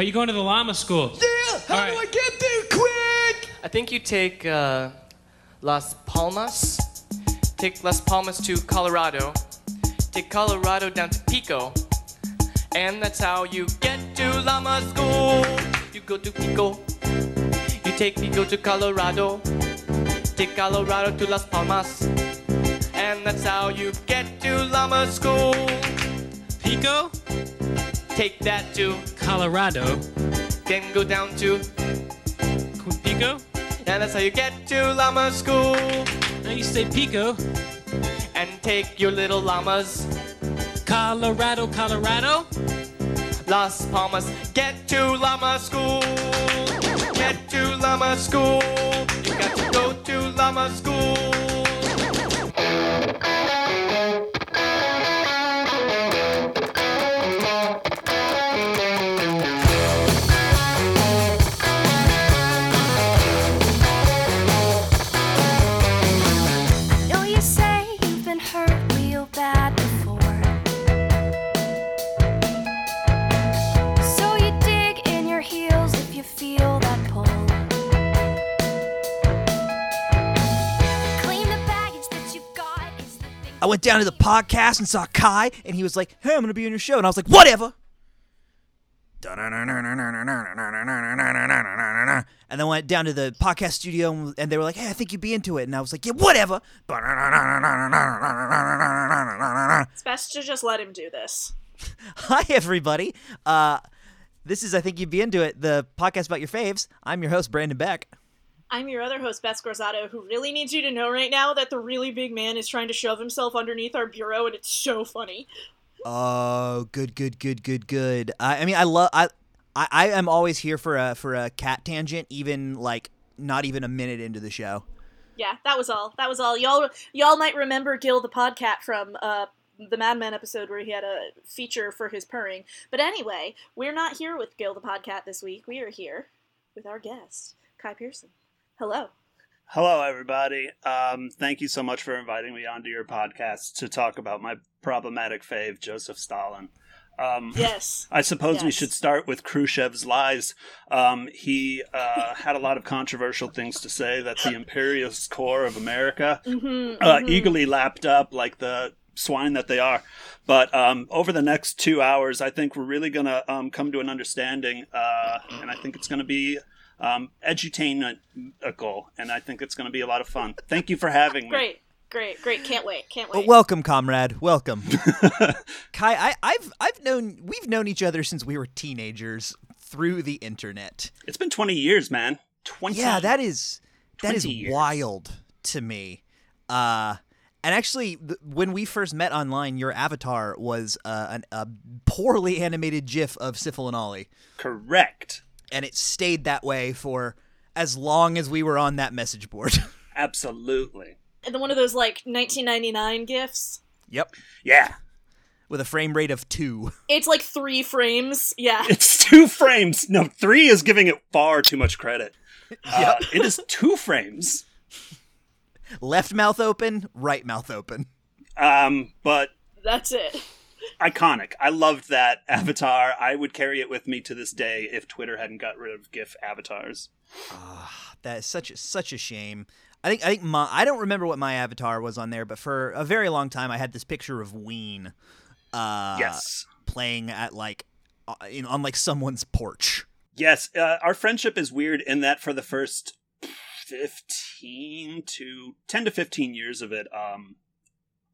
Are you going to the llama school? Yeah! How All do I get there quick? I think you take uh, Las Palmas. Take Las Palmas to Colorado. Take Colorado down to Pico. And that's how you get to Llama School. You go to Pico. You take Pico to Colorado. Take Colorado to Las Palmas. And that's how you get to Llama School. Pico, Take that to, Colorado. then go down to, Pico? and that's how you get to Llama School. Now you say Pico. And take your little llamas. Colorado, Colorado. Las Palmas, get to Llama School. Get to Llama School. You got to go to Llama School. Went down to the podcast and saw Kai, and he was like, "Hey, I'm gonna be on your show," and I was like, "Whatever." And then went down to the podcast studio, and- and they were like, "Hey, I think you'd be into it," and I was like, "Yeah, whatever." It's best to just let him do this. Hi, everybody. Uh, this is I think you'd be into it, the podcast about your faves. I'm your host, Brandon Beck. I'm your other host, Beth Scorzato, who really needs you to know right now that the really big man is trying to shove himself underneath our bureau, and it's so funny. Oh, good, good, good, good, good. I, I mean, I love. I, I, I am always here for a for a cat tangent, even like not even a minute into the show. Yeah, that was all. That was all. Y'all, y'all might remember Gil the Podcat from uh, the Mad Men episode where he had a feature for his purring. But anyway, we're not here with Gil the Podcat this week. We are here with our guest, Kai Pearson. Hello. Hello, everybody. Um, thank you so much for inviting me onto your podcast to talk about my problematic fave, Joseph Stalin. Um, Yes. I suppose we should start with Khrushchev's lies. Um, he uh, had a lot of controversial things to say that the imperialist core of America Mm-hmm, uh, eagerly lapped up like the swine that they are. But um, over the next two hours, I think we're really going to um, come to an understanding, uh, and I think it's going to be um, edutainment-ical, and I think it's going to be a lot of fun. Thank you for having me. Great. Great. Great. Can't wait. Can't Well, wait. welcome, comrade. Welcome, Kai. I, I've I've known we've known each other since we were teenagers through the internet. It's been 20 years, man. 20 Yeah, that is that is years. wild to me. Uh, and actually, th- when we first met online, your avatar was uh, an, a poorly animated GIF of Sifl and Olly, Correct. And it stayed that way for as long as we were on that message board. Absolutely. And then one of those like 1999 gifs. yep, Yeah. with a frame rate of two. It's like three frames. Yeah. It's two frames. No, three is giving it far too much credit. Uh, it is two frames. Left mouth open, right mouth open. Um, but That's it. Iconic. I loved that avatar. I would carry it with me to this day if Twitter hadn't got rid of GIF avatars. That is such a, such a shame. I think I think my I don't remember what my avatar was on there, but for a very long time I had this picture of Ween, uh, yes. playing at like uh, in, on like someone's porch. Yes. Uh, our friendship is weird in that for the first 15 to 10 to 15 years of it, um,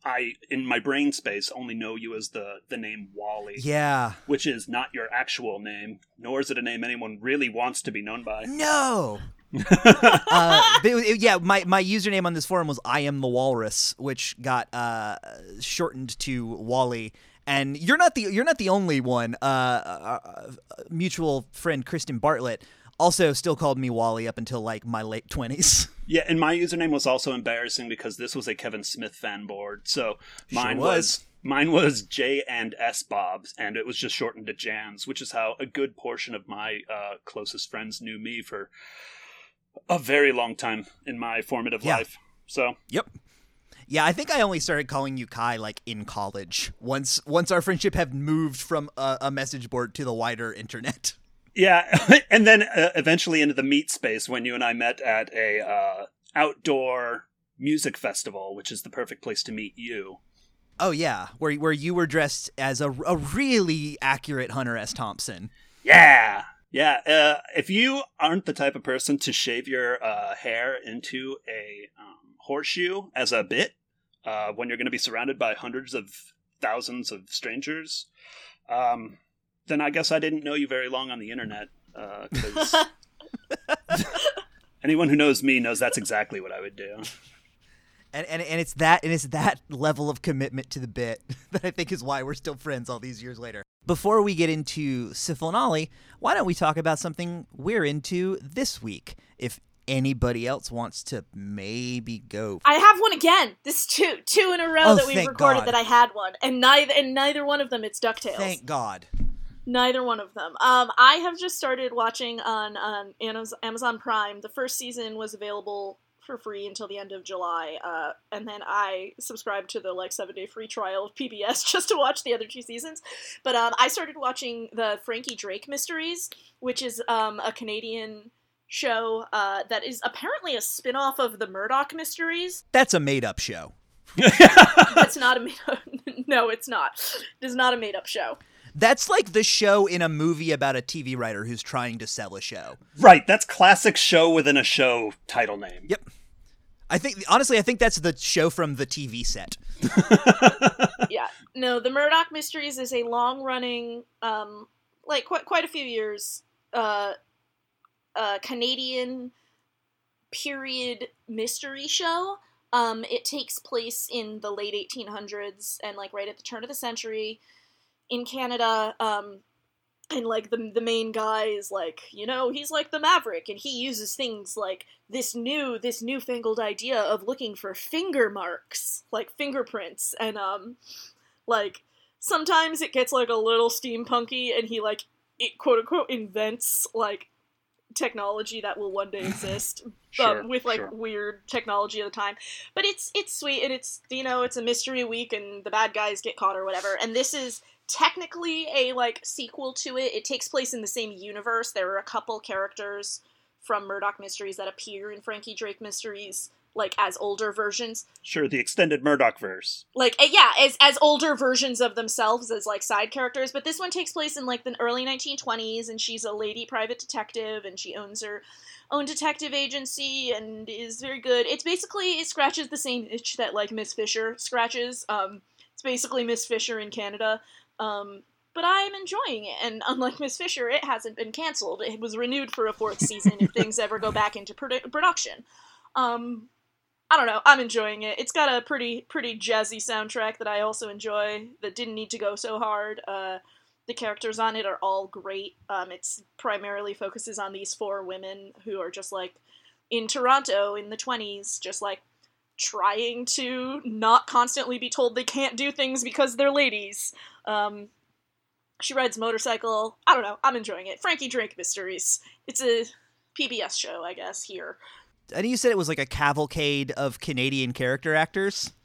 I, in my brain space, only know you as the, the name Wally. Yeah. which is not your actual name, nor is it a name anyone really wants to be known by. No. uh, it- yeah, my, my username on this forum was I am the Walrus, which got uh, shortened to Wally. And you're not the you're not the only one. Uh, uh, uh, mutual friend Kristen Bartlett also still called me Wally up until like my late twenties. Yeah, and my username was also embarrassing because this was a Kevin Smith fan board. So mine was. was. mine was J and S Bobs, and it was just shortened to Jans, which is how a good portion of my uh, closest friends knew me for a very long time in my formative Yeah. life. So Yep. Yeah, I think I only started calling you Kai like in college. Once once our friendship had moved from a, a message board to the wider internet. Yeah, and then uh, eventually into the meat space when you and I met at a uh, outdoor music festival, which is the perfect place to meet you. Oh yeah, where where you were dressed as a, a really accurate Hunter S. Thompson. Yeah, yeah. Uh, if you aren't the type of person to shave your uh, hair into a um, horseshoe as a bit uh, when you're going to be surrounded by hundreds of thousands of strangers, um, then I guess I didn't know you very long on the internet. Uh, because anyone who knows me knows that's exactly what I would do. And, and and it's that and it's that level of commitment to the bit that I think is why we're still friends all these years later. Before we get into Sifl and Olly, why don't we talk about something we're into this week? If anybody else wants to maybe go I have one again. This two two in a row Oh, that we've recorded God. that I had one, and neither and neither one of them it's Ducktales. Thank God. Neither one of them. Um, I have just started watching on on Amazon Prime. The first season was available for free until the end of July, uh, and then I subscribed to the like seven day free trial of PBS just to watch the other two seasons. But um, I started watching the Frankie Drake Mysteries, which is um, a Canadian show uh, that is apparently a spin off of the Murdoch Mysteries. That's a made up show. That's not a made up. no, it's not. It is not a made up show. That's like the show in a movie about a TV writer who's trying to sell a show. Right, that's classic show within a show title name. Yep. I think honestly, I think that's the show from the TV set. yeah. No, the Murdoch Mysteries is a long running, um, like quite quite a few years, uh, uh, Canadian period mystery show. Um, it takes place in the late 1800s and like right at the turn of the century in Canada. Um, and like the the main guy is like you know he's like the maverick and he uses things like this new this newfangled idea of looking for finger marks like fingerprints and um like sometimes it gets like a little steampunky and he like it, quote unquote invents like technology that will one day exist Sure, um, with like sure. weird technology of the time but it's it's sweet and it's you know it's a mystery week and the bad guys get caught or whatever and this is technically a like sequel to it. It takes place in the same universe. There are a couple characters from murdoch mysteries that appear in frankie drake mysteries like as older versions. Sure, the extended Murdoch verse. like uh, yeah as as older versions of themselves as like side characters. But this one takes place in like the early 1920s and she's a lady private detective and she owns her own detective agency and is very good. It's basically it scratches the same itch that like miss fisher scratches. Um it's basically miss fisher in canada um but I'm enjoying it, and unlike Miss Fisher, it hasn't been canceled. It was renewed for a fourth season if things ever go back into produ- production. Um, I don't know. I'm enjoying it. It's got a pretty pretty jazzy soundtrack that I also enjoy. That didn't need to go so hard. Uh, the characters on it are all great. Um, it's primarily focuses on these four women who are just like in Toronto in the 20s, just like trying to not constantly be told they can't do things because they're ladies. Um, she rides motorcycle. I don't know. I'm enjoying it. Frankie Drake Mysteries. It's a PBS show, I guess. Here. I you said it was like a cavalcade of Canadian character actors.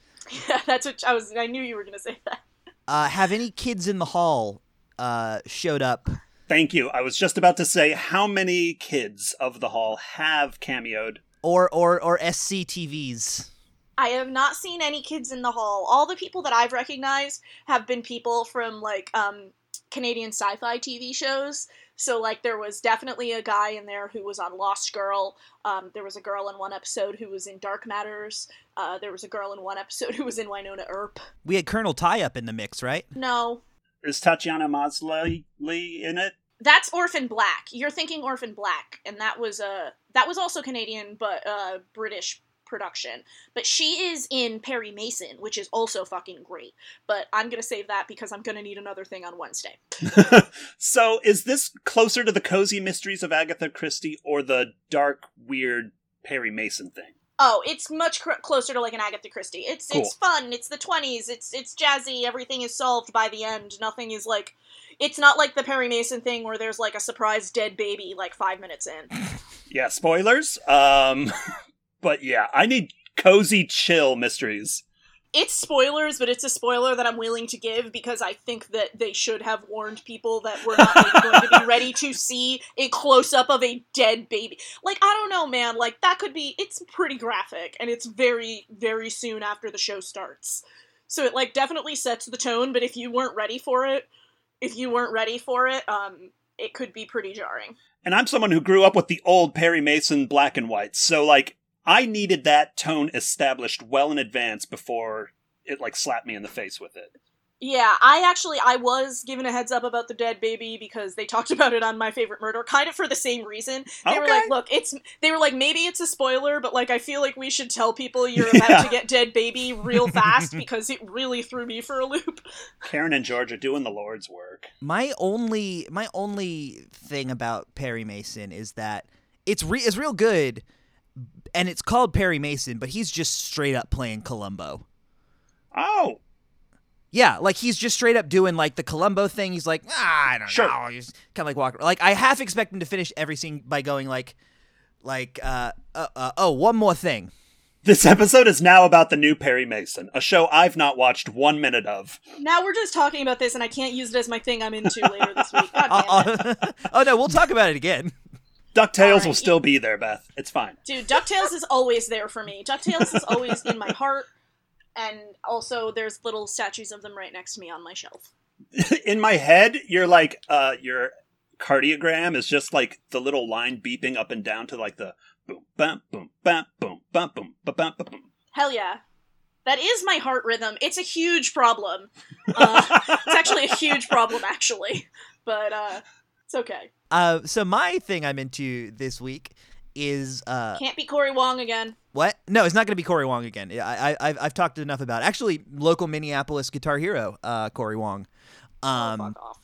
Yeah, that's what I was. I knew you were gonna say that. Uh, have any kids in the hall uh, showed up? Thank you. I was just about to say how many kids of the hall have cameoed. Or or or SCTVs? I have not seen any kids in the hall. All the people that I've recognized have been people from like um, Canadian sci-fi TV shows. So like there was definitely a guy in there who was on Lost Girl. Um, there was a girl in one episode who was in Dark Matters. Uh, there was a girl in one episode who was in Wynonna Earp. We had Colonel Tie up in the mix, right? No, Is Tatiana Maslany in it? that's Orphan Black. You're thinking Orphan Black, and that was uh, that was also Canadian but uh, British production. But she is in Perry Mason, which is also fucking great. But I'm gonna save that because I'm gonna need another thing on Wednesday. so is this closer to the cozy mysteries of Agatha Christie or the dark, weird Perry Mason thing? Oh, it's much cr- closer to like an Agatha Christie. It's Cool. it's fun. It's the 20s. It's it's jazzy. Everything is solved by the end. Nothing is like it's not like the Perry Mason thing where there's like a surprise dead baby like 5 minutes in. Yeah, spoilers. Um, but yeah, I need cozy, chill mysteries. it's spoilers, but it's a spoiler that I'm willing to give because I think that they should have warned people that we're not going to be ready to see a close up of a dead baby. Like, I don't know, man. Like, that could be, it's pretty graphic, and it's very, very soon after the show starts. So it, like, definitely sets the tone, but if you weren't ready for it, if you weren't ready for it, um, it could be pretty jarring. And I'm someone who grew up with the old Perry Mason black and whites, so like I needed that tone established well in advance before it like slapped me in the face with it. Yeah, I actually I was given a heads up about the dead baby because they talked about it on my favorite murder, kind of for the same reason. They were like, "Look, it's." They were like, "Maybe it's a spoiler, but like I feel like we should tell people you're about Yeah. to get dead baby real fast because it really threw me for a loop." Karen and George are doing the Lord's work. My only my only thing about Perry Mason is that it's re- it's real good, and it's called Perry Mason, but he's just straight up playing Columbo. Oh, Yeah, like he's just straight up doing like the Columbo thing. He's like, ah, I don't Sure. know. He's kind of like walking. Like I half expect him to finish every scene by going like, like, uh, uh, uh, oh, one more thing. this episode is now about the new Perry Mason, a show I've not watched one minute of. Now we're just talking about this, and I can't use it as my thing I'm into later this week. God damn Uh, uh, oh no, we'll talk about it again. DuckTales Alright. will still be there, Beth. It's fine. Dude, DuckTales is always there for me. DuckTales is always in my heart, and also there's little statues of them right next to me on my shelf. in my head, you're like uh your cardiogram is just like the little line beeping up and down to like the boom bam boom bam boom bam boom ba bam ba boom. Hell yeah. That is my heart rhythm. It's a huge problem. Uh, it's actually a huge problem, actually. But uh, it's okay. Uh, so my thing I'm into this week is uh, Can't be Corey Wong again. what? No, it's not going to be Corey Wong again. I, I I've, I've talked enough about it. actually local Minneapolis guitar hero, uh, Corey Wong. Um, oh, fuck off.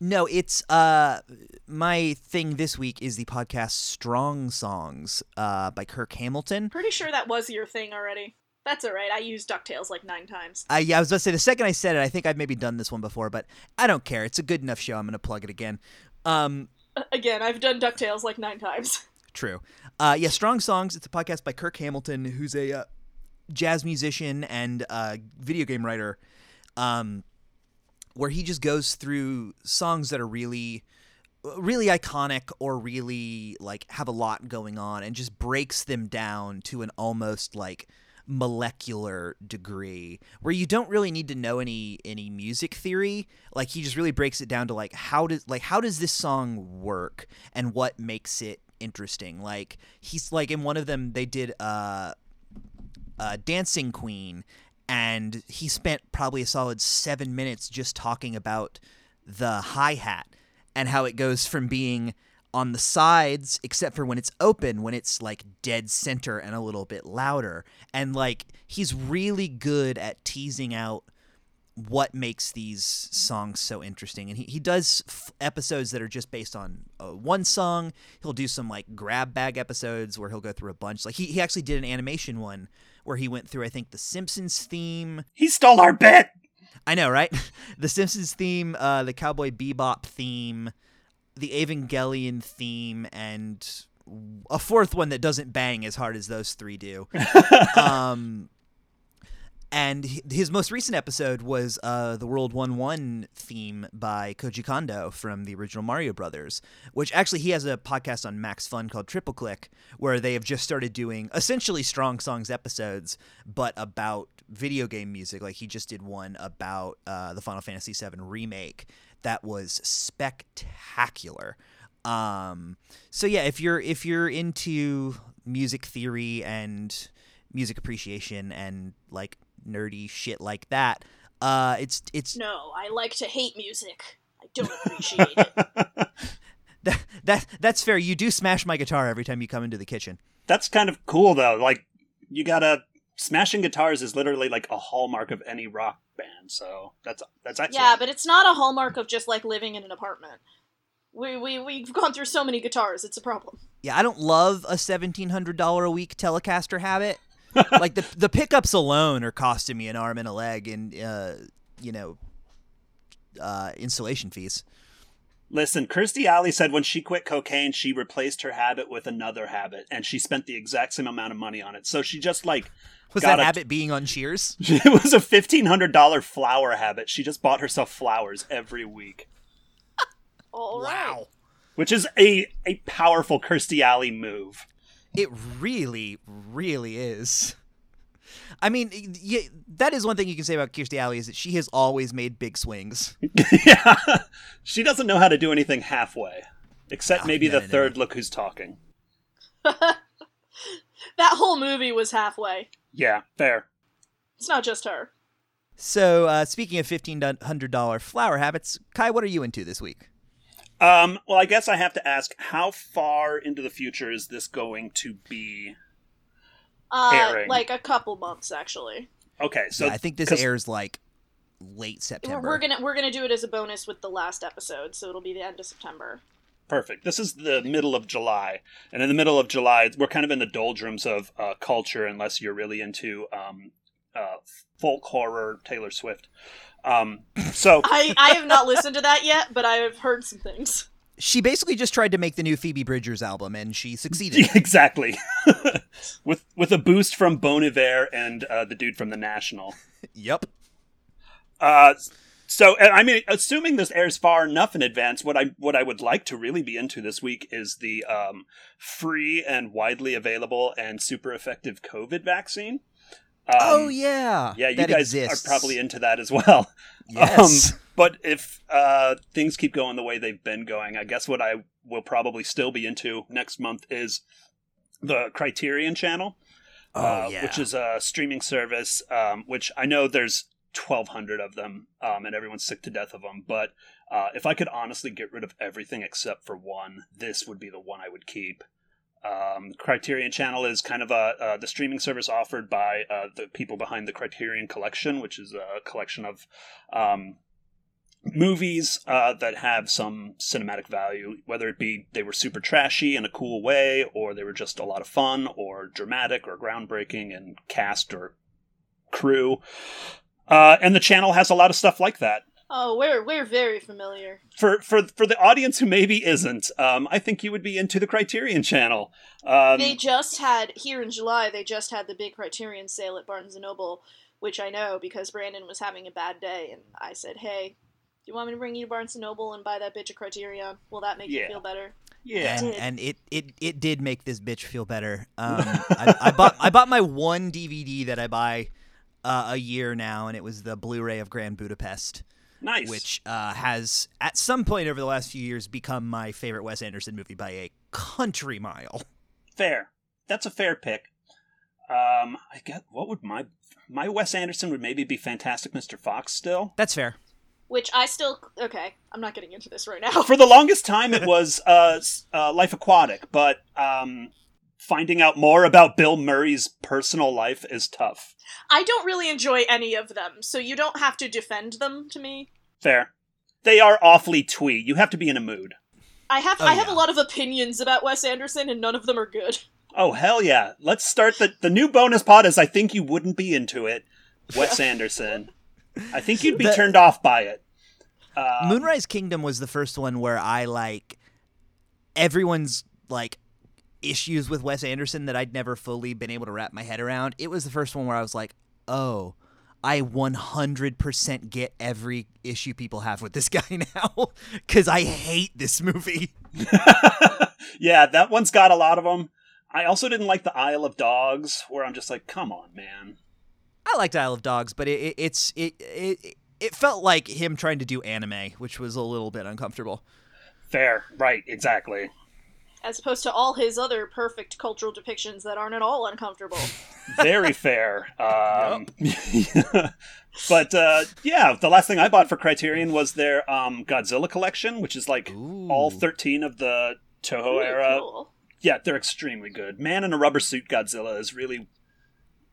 No, it's uh my thing this week is the podcast Strong Songs uh by Kirk Hamilton. Pretty sure that was your thing already. That's alright. I used DuckTales like nine times. I yeah, I was about to say the second I said it, I think I've maybe done this one before, but I don't care. It's a good enough show. I'm going to plug it again. Um Again, I've done DuckTales like nine times. True. Uh, yeah, Strong Songs. It's a podcast by Kirk Hamilton, who's a uh, jazz musician and uh, video game writer, um, where he just goes through songs that are really, really iconic or really like have a lot going on, and just breaks them down to an almost like molecular degree where you don't really need to know any any music theory. Like he just really breaks it down to like how does like how does this song work and what makes it interesting? Like he's like in one of them they did uh uh dancing queen and he spent probably a solid seven minutes just talking about the hi-hat and how it goes from being on the sides except for when it's open when it's like dead center and a little bit louder. And like he's really good at teasing out what makes these songs so interesting. And he, he does f- episodes that are just based on uh, one song. He'll do some like grab bag episodes where he'll go through a bunch. Like he, he actually did an animation one where he went through i think the simpsons theme. He stole our bit. I know, right? the Simpsons theme, uh, the Cowboy Bebop theme, the Evangelion theme, and a fourth one that doesn't bang as hard as those three do. um, and his most recent episode was uh, the World One One theme by Koji Kondo from the original Mario Brothers, which actually he has a podcast on Max Fun called Triple Click, where they have just started doing essentially strong songs episodes, but about video game music. Like he just did one about uh, the Final Fantasy VII remake that was spectacular. Um, so yeah, if you're if you're into music theory and music appreciation and like nerdy shit like that, uh, it's it's No, I like to hate music. I don't appreciate it. that, that that's fair. You do smash my guitar every time you come into the kitchen. That's kind of cool though. Like you gotta smashing guitars is literally like a hallmark of any rock band. So that's that's excellent. Yeah, but it's not a hallmark of just like living in an apartment. We we we've gone through so many guitars. It's a problem. Yeah, I don't love a seventeen hundred dollar a week Telecaster habit. like the the pickups alone are costing me an arm and a leg and uh, you know uh, installation fees. Listen, Kirstie Alley said when she quit cocaine, she replaced her habit with another habit, and she spent the exact same amount of money on it. So she just like Was got that a- habit being on Cheers? It was a fifteen hundred dollar flower habit. She just bought herself flowers every week, All right. which is a a powerful Kirstie Alley move. It really, really is. I mean, yeah, that is one thing you can say about Kirstie Alley is that she has always made big swings. yeah, she doesn't know how to do anything halfway, except No, maybe no, the no, no. third "Look Who's Talking." That whole movie was halfway. Yeah, fair. It's not just her. So, uh, speaking of fifteen hundred dollar flower habits, Kai, what are you into this week? Um, well, I guess I have to ask, how far into the future is this going to be? Uh, Airing. like a couple months actually. Okay, so yeah, I think this airs like late September. we're gonna we're gonna do it as a bonus with the last episode, so it'll be the end of September. Perfect. This is the middle of July, and in the middle of July, we're kind of in the doldrums of uh, culture, unless you're really into um, uh, folk horror, Taylor Swift. Um, so I I have not listened to that yet, but I have heard some things. She basically just tried to make the new Phoebe Bridgers album, and she succeeded. exactly, with with a boost from Bon Iver and uh, the dude from the National. yep. Uh, so I mean, assuming this airs far enough in advance, what I what I would like to really be into this week is the um, free and widely available and super effective COVID vaccine. Um, oh yeah. yeah, you that guys exists. are probably into that as well. Yes. Um, but if uh, things keep going the way they've been going, I guess what I will probably still be into next month is the Criterion Channel, oh uh, yeah. which is a streaming service. Um, which I know there's 1,200 of them, um, and everyone's sick to death of them. But uh, if I could honestly get rid of everything except for one, this would be the one I would keep. Um, Criterion Channel is kind of a uh, the streaming service offered by uh, the people behind the Criterion Collection, which is a collection of um, movies uh, that have some cinematic value, whether it be they were super trashy in a cool way, or they were just a lot of fun, or dramatic, or groundbreaking and cast or crew. Uh, and the channel has a lot of stuff like that. Oh, we're we're very familiar. For for for the audience who maybe isn't, um, I think you would be into the Criterion Channel. Um, they just had here in July. They just had the big Criterion sale at Barnes and Noble, which I know because Brandon was having a bad day, and I said, "Hey, do you want me to bring you to Barnes and Noble and buy that bitch a Criterion? Will that make you feel better?" yeah, and, did. and it, it it did make this bitch feel better. Um, I, I bought I bought my one DVD that I buy uh, a year now, and it was the Blu-ray of Grand Budapest, nice. which uh, has at some point over the last few years become my favorite Wes Anderson movie by a country mile. fair. That's a fair pick. Um, I get what would my my Wes Anderson would maybe be Fantastic Mr. Fox still. That's fair. Which I still okay. I'm not getting into this right now. For the longest time, it was uh, uh, Life Aquatic, but um, finding out more about Bill Murray's personal life is tough. I don't really enjoy any of them, so you don't have to defend them to me. Fair. They are awfully twee. You have to be in a mood. I have Oh, I have yeah. a lot of opinions about Wes Anderson, and none of them are good. Oh hell yeah! Let's start the the new bonus pod. Is I think you wouldn't be into it, Wes Anderson. I think you'd be The- turned off by it. Uh, Moonrise Kingdom was the first one where I like everyone's like issues with Wes Anderson that I'd never fully been able to wrap my head around. It was the first one where I was like, "Oh, I 100% get every issue people have with this guy now cuz I hate this movie." yeah, that one's got a lot of them. I also didn't like the Isle of Dogs, where I'm just like, come on, man. I liked Isle of Dogs, but it, it it's it, it it felt like him trying to do anime, which was a little bit uncomfortable. Fair, right? Exactly. As opposed to all his other perfect cultural depictions that aren't at all uncomfortable. Very fair. Um, but uh, yeah, the last thing I bought for Criterion was their um, Godzilla collection, which is like all 13 of the Toho Ooh, era. cool. Yeah, they're extremely good. Man in a rubber suit Godzilla is really.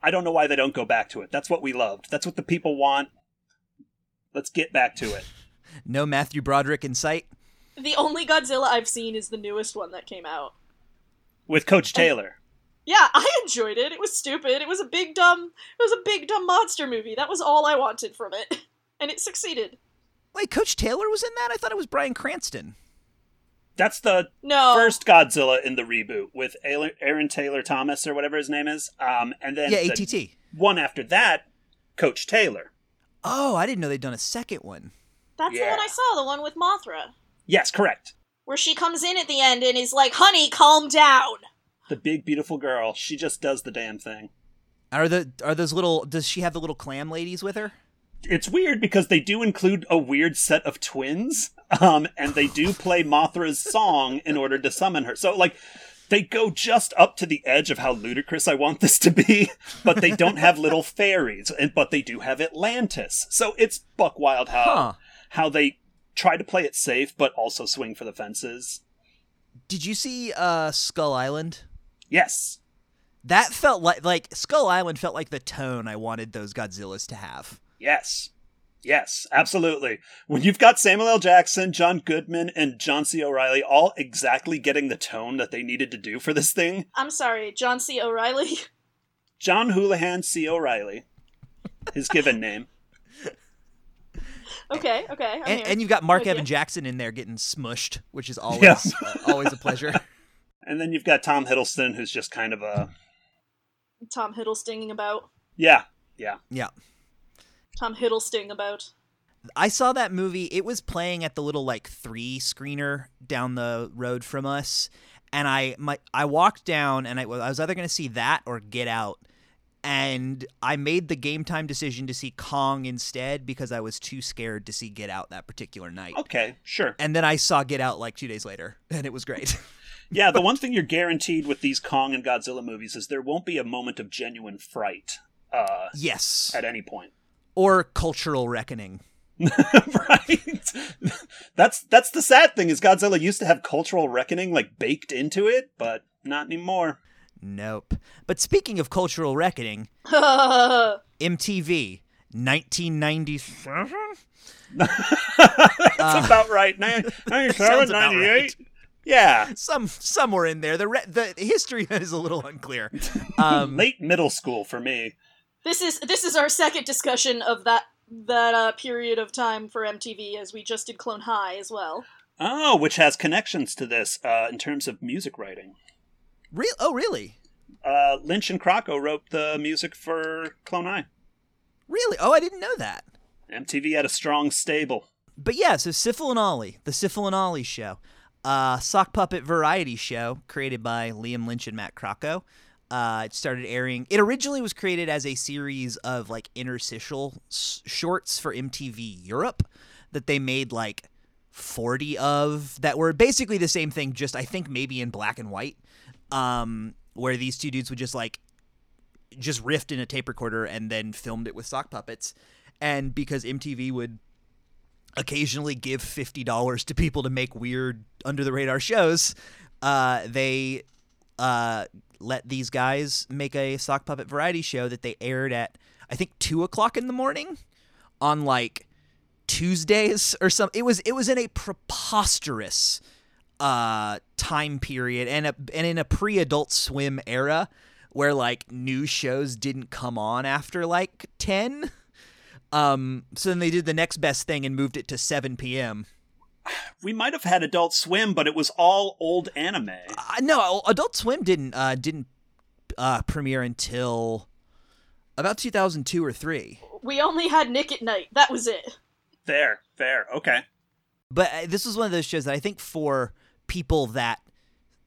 I don't know why they don't go back to it. That's what we loved. That's what the people want. Let's get back to it. No Matthew Broderick in sight. The only Godzilla I've seen is the newest one that came out. With Coach Taylor. Yeah, I enjoyed it. It was stupid. It was a big dumb it was a big dumb monster movie. That was all I wanted from it. And it succeeded. Wait, Coach Taylor was in that? I thought it was Bryan Cranston. That's the No. first Godzilla in the reboot with Aaron Aaron Taylor Thomas or whatever his name is. Um, and then Yeah, the ATT. one after that, Coach Taylor. Oh, I didn't know they'd done a second one. That's the one I saw, the one with Mothra, Yes, correct. where she comes in at the end and is like, "Honey, calm down." The big beautiful girl. She just does the damn thing. Are the are those little? Does she have the little clam ladies with her? It's weird because they do include a weird set of twins, um, and they do play Mothra's song in order to summon her. So, like, they go just up to the edge of how ludicrous I want this to be, but they don't have little fairies, and but they do have Atlantis. So it's buck wild how Huh. how they try to play it safe, but also swing for the fences. Did you see uh, Skull Island? Yes, That felt like like Skull Island felt like the tone I wanted those Godzillas to have. yes, yes, absolutely. When you've got Samuel L. Jackson, John Goodman, and John C. O'Reilly all exactly getting the tone that they needed to do for this thing, I'm sorry, John C. O'Reilly. John Houlihan C. O'Reilly, his given name. okay, okay. I'm And, here. and you've got Mark With ya. Evan Jackson in there getting smushed, which is always Yeah. uh, always a pleasure. And then you've got Tom Hiddleston, who's just kind of a Tom Hiddlesting about. yeah, yeah. yeah. Tom Hiddlesting about. I saw that movie. It was playing at the little like three screener down the road from us, and I my I walked down and I, I was either going to see that or Get Out, and I made the game time decision to see Kong instead because I was too scared to see Get Out that particular night. Okay, sure. And then I saw Get Out like two days later, and it was great. Yeah, the one thing you're guaranteed with these Kong and Godzilla movies is there won't be a moment of genuine fright uh, yes, at any point. or cultural reckoning. right. That's that's the sad thing is Godzilla used to have cultural reckoning like baked into it, but not anymore. Nope. But speaking of cultural reckoning, MTV, 1997. That's about right. Nin- 97, Sounds about 98. Yeah. some somewhere in there. The re- the history is a little unclear. Um, Late middle school for me. This is this is our second discussion of that that uh, period of time for MTV, as we just did Clone High as well. Oh, which has connections to this uh, in terms of music writing. Real? Oh, really? Uh, Lynch and Crocco wrote the music for Clone High. Really? Oh, I didn't know that. MTV had a strong stable. But yeah, so Sifl and Olly, the Sifl and Olly show, uh, sock puppet variety show created by Liam Lynch and Matt Crocco. Uh, it started airing. It originally was created as a series of like interstitial s- shorts for MTV Europe that they made like 40 of that were basically the same thing, just I think maybe in black and white, um, where these two dudes would just like just riffed in a tape recorder and then filmed it with sock puppets. And because MTV would occasionally give fifty dollars to people to make weird under the radar shows, uh, they uh, let these guys make a sock puppet variety show that they aired at I think two o'clock in the morning on like Tuesdays or some. It was it was in a preposterous uh time period and a, and in a pre-adult swim era where like new shows didn't come on after like 10 um so then they did the next best thing and moved it to 7 p.m We might have had Adult Swim, but it was all old anime. uh, no adult swim didn't uh didn't uh premiere until about 2002 or 3 We only had Nick at Night. That was it. Fair, fair. Okay. but uh, this was one of those shows that i think for people that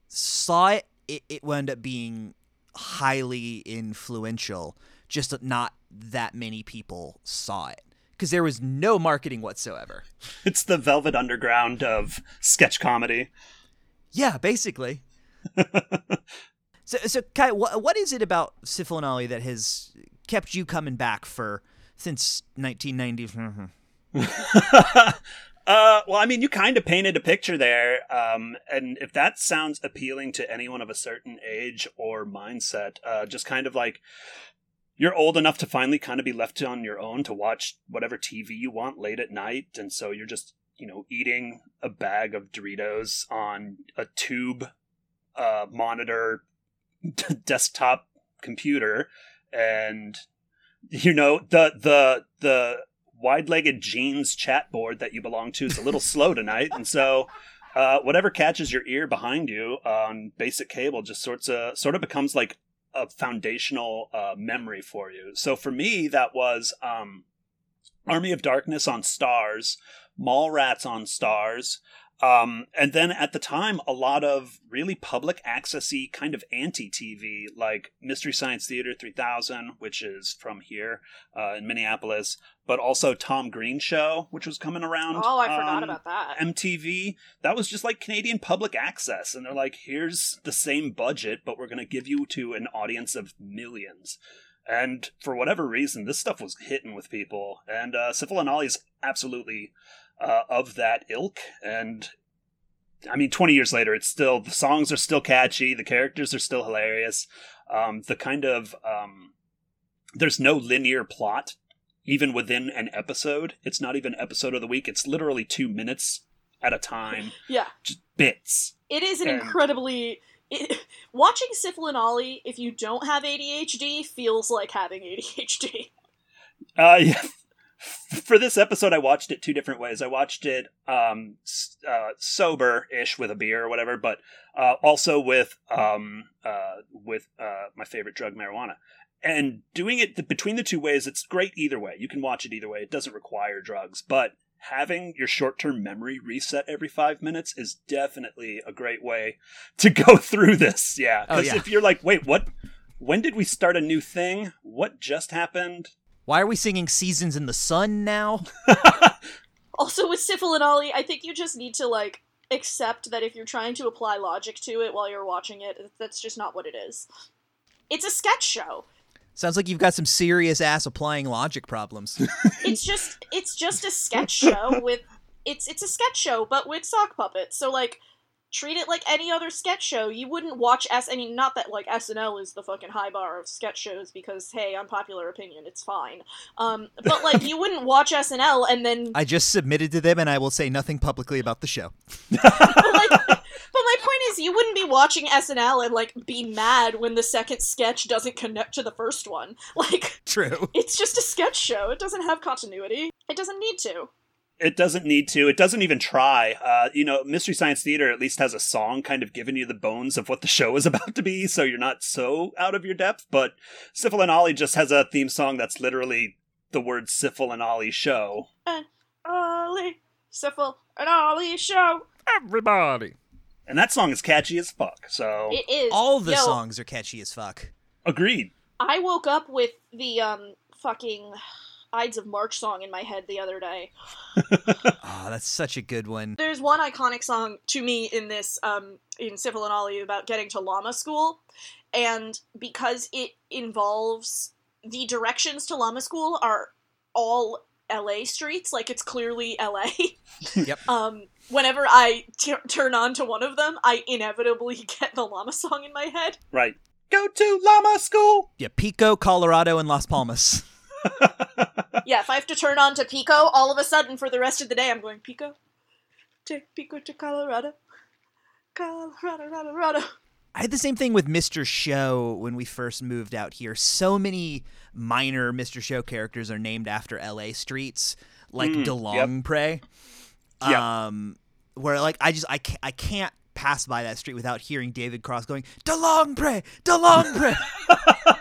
saw it it, it wound up being highly influential just not that many people saw it. Because there was no marketing whatsoever. It's the Velvet Underground of sketch comedy. yeah basically. So so kai what, what is it about Sifl that has kept you coming back for since 1990 uh, well, I mean, you kind of painted a picture there, um, and if that sounds appealing to anyone of a certain age or mindset, uh, just kind of like you're old enough to finally kind of be left on your own to watch whatever TV you want late at night, and so you're just you know eating a bag of Doritos on a tube uh, monitor desktop computer, and you know the the the wide-legged jeans chat board that you belong to is a little slow tonight and so uh, whatever catches your ear behind you on basic cable just sorts of sort of becomes like a foundational uh, memory for you. So for me, that was um, Army of Darkness on Starz, Mallrats on Starz, um, and then at the time, a lot of really public accessy kind of anti TV, like Mystery Science Theater 3000, which is from here uh, in Minneapolis, but also Tom Green Show, which was coming around. Oh, I forgot on about that. MTV. That was just like Canadian public access, and they're like, "Here's the same budget, but we're going to give you to an audience of millions. And for whatever reason, this stuff was hitting with people, and uh, Sifl and Olly is absolutely uh, of that ilk. And I mean, 20 years later, it's still, the songs are still catchy, the characters are still hilarious. Um, the kind of, um, there's no linear plot, even within an episode. It's not even episode of the week, it's literally two minutes at a time, Yeah, just bits. it is an And- incredibly. It, watching Sifl and Olly, if you don't have ADHD, feels like having ADHD. Uh, yeah. For this episode, I watched it two different ways. I watched it um, uh, sober-ish with a beer or whatever, but uh, also with um, uh, with uh, my favorite drug, marijuana. And doing it between the two ways, it's great either way. You can watch it either way. It doesn't require drugs, but having your short-term memory reset every five minutes is definitely a great way to go through this. Yeah, Oh, because yeah. if you're like, wait, what? When did we start a new thing? What just happened? Why are we singing Seasons in the Sun now? Also, with Sifl and Olly, I think you just need to like accept that if you're trying to apply logic to it while you're watching it, that's just not what it is. It's a sketch show. Sounds like you've got some serious ass applying logic problems. It's just it's just a sketch show with it's it's a sketch show but with sock puppets. So like treat it like any other sketch show. You wouldn't watch S any not that like SNL is the fucking high bar of sketch shows because hey, unpopular opinion, it's fine. Um but like you wouldn't watch SNL and then I just submitted to them and I will say nothing publicly about the show. but like but my point is you wouldn't be watching SNL and like be mad when the second sketch doesn't connect to the first one. Like True. it's just a sketch show. It doesn't have continuity. It doesn't need to. It doesn't need to. It doesn't even try. Uh, you know, Mystery Science Theater at least has a song kind of giving you the bones of what the show is about to be, so you're not so out of your depth. But Sifl and Olly just has a theme song that's literally the word Sifl and Olly show. And Olly, Sifl, and Olly show. Everybody. And that song is catchy as fuck. So, It is. All the Yo, songs are catchy as fuck. agreed. I woke up with the um fucking Ides of March song in my head the other day. Oh, that's such a good one. There's one iconic song to me in this um in Sifl and Olly about getting to llama school, and because it involves the directions to llama school are all LA streets, like it's clearly LA. Yep. Um, whenever I t- turn on to one of them, I inevitably get the llama song in my head. Right. Go to llama school! Yeah, Pico, Colorado, and Las Palmas. yeah, if I have to turn on to Pico, all of a sudden for the rest of the day, I'm going Pico. Take Pico to Colorado. Colorado, Colorado. I had the same thing with Mr. Show when we first moved out here. So many minor Mr. Show characters are named after LA streets, like Mm, DeLongpre. Yep. Um, where like I just I can't, I can't pass by that street without hearing David Cross going DeLongpre, DeLongpre.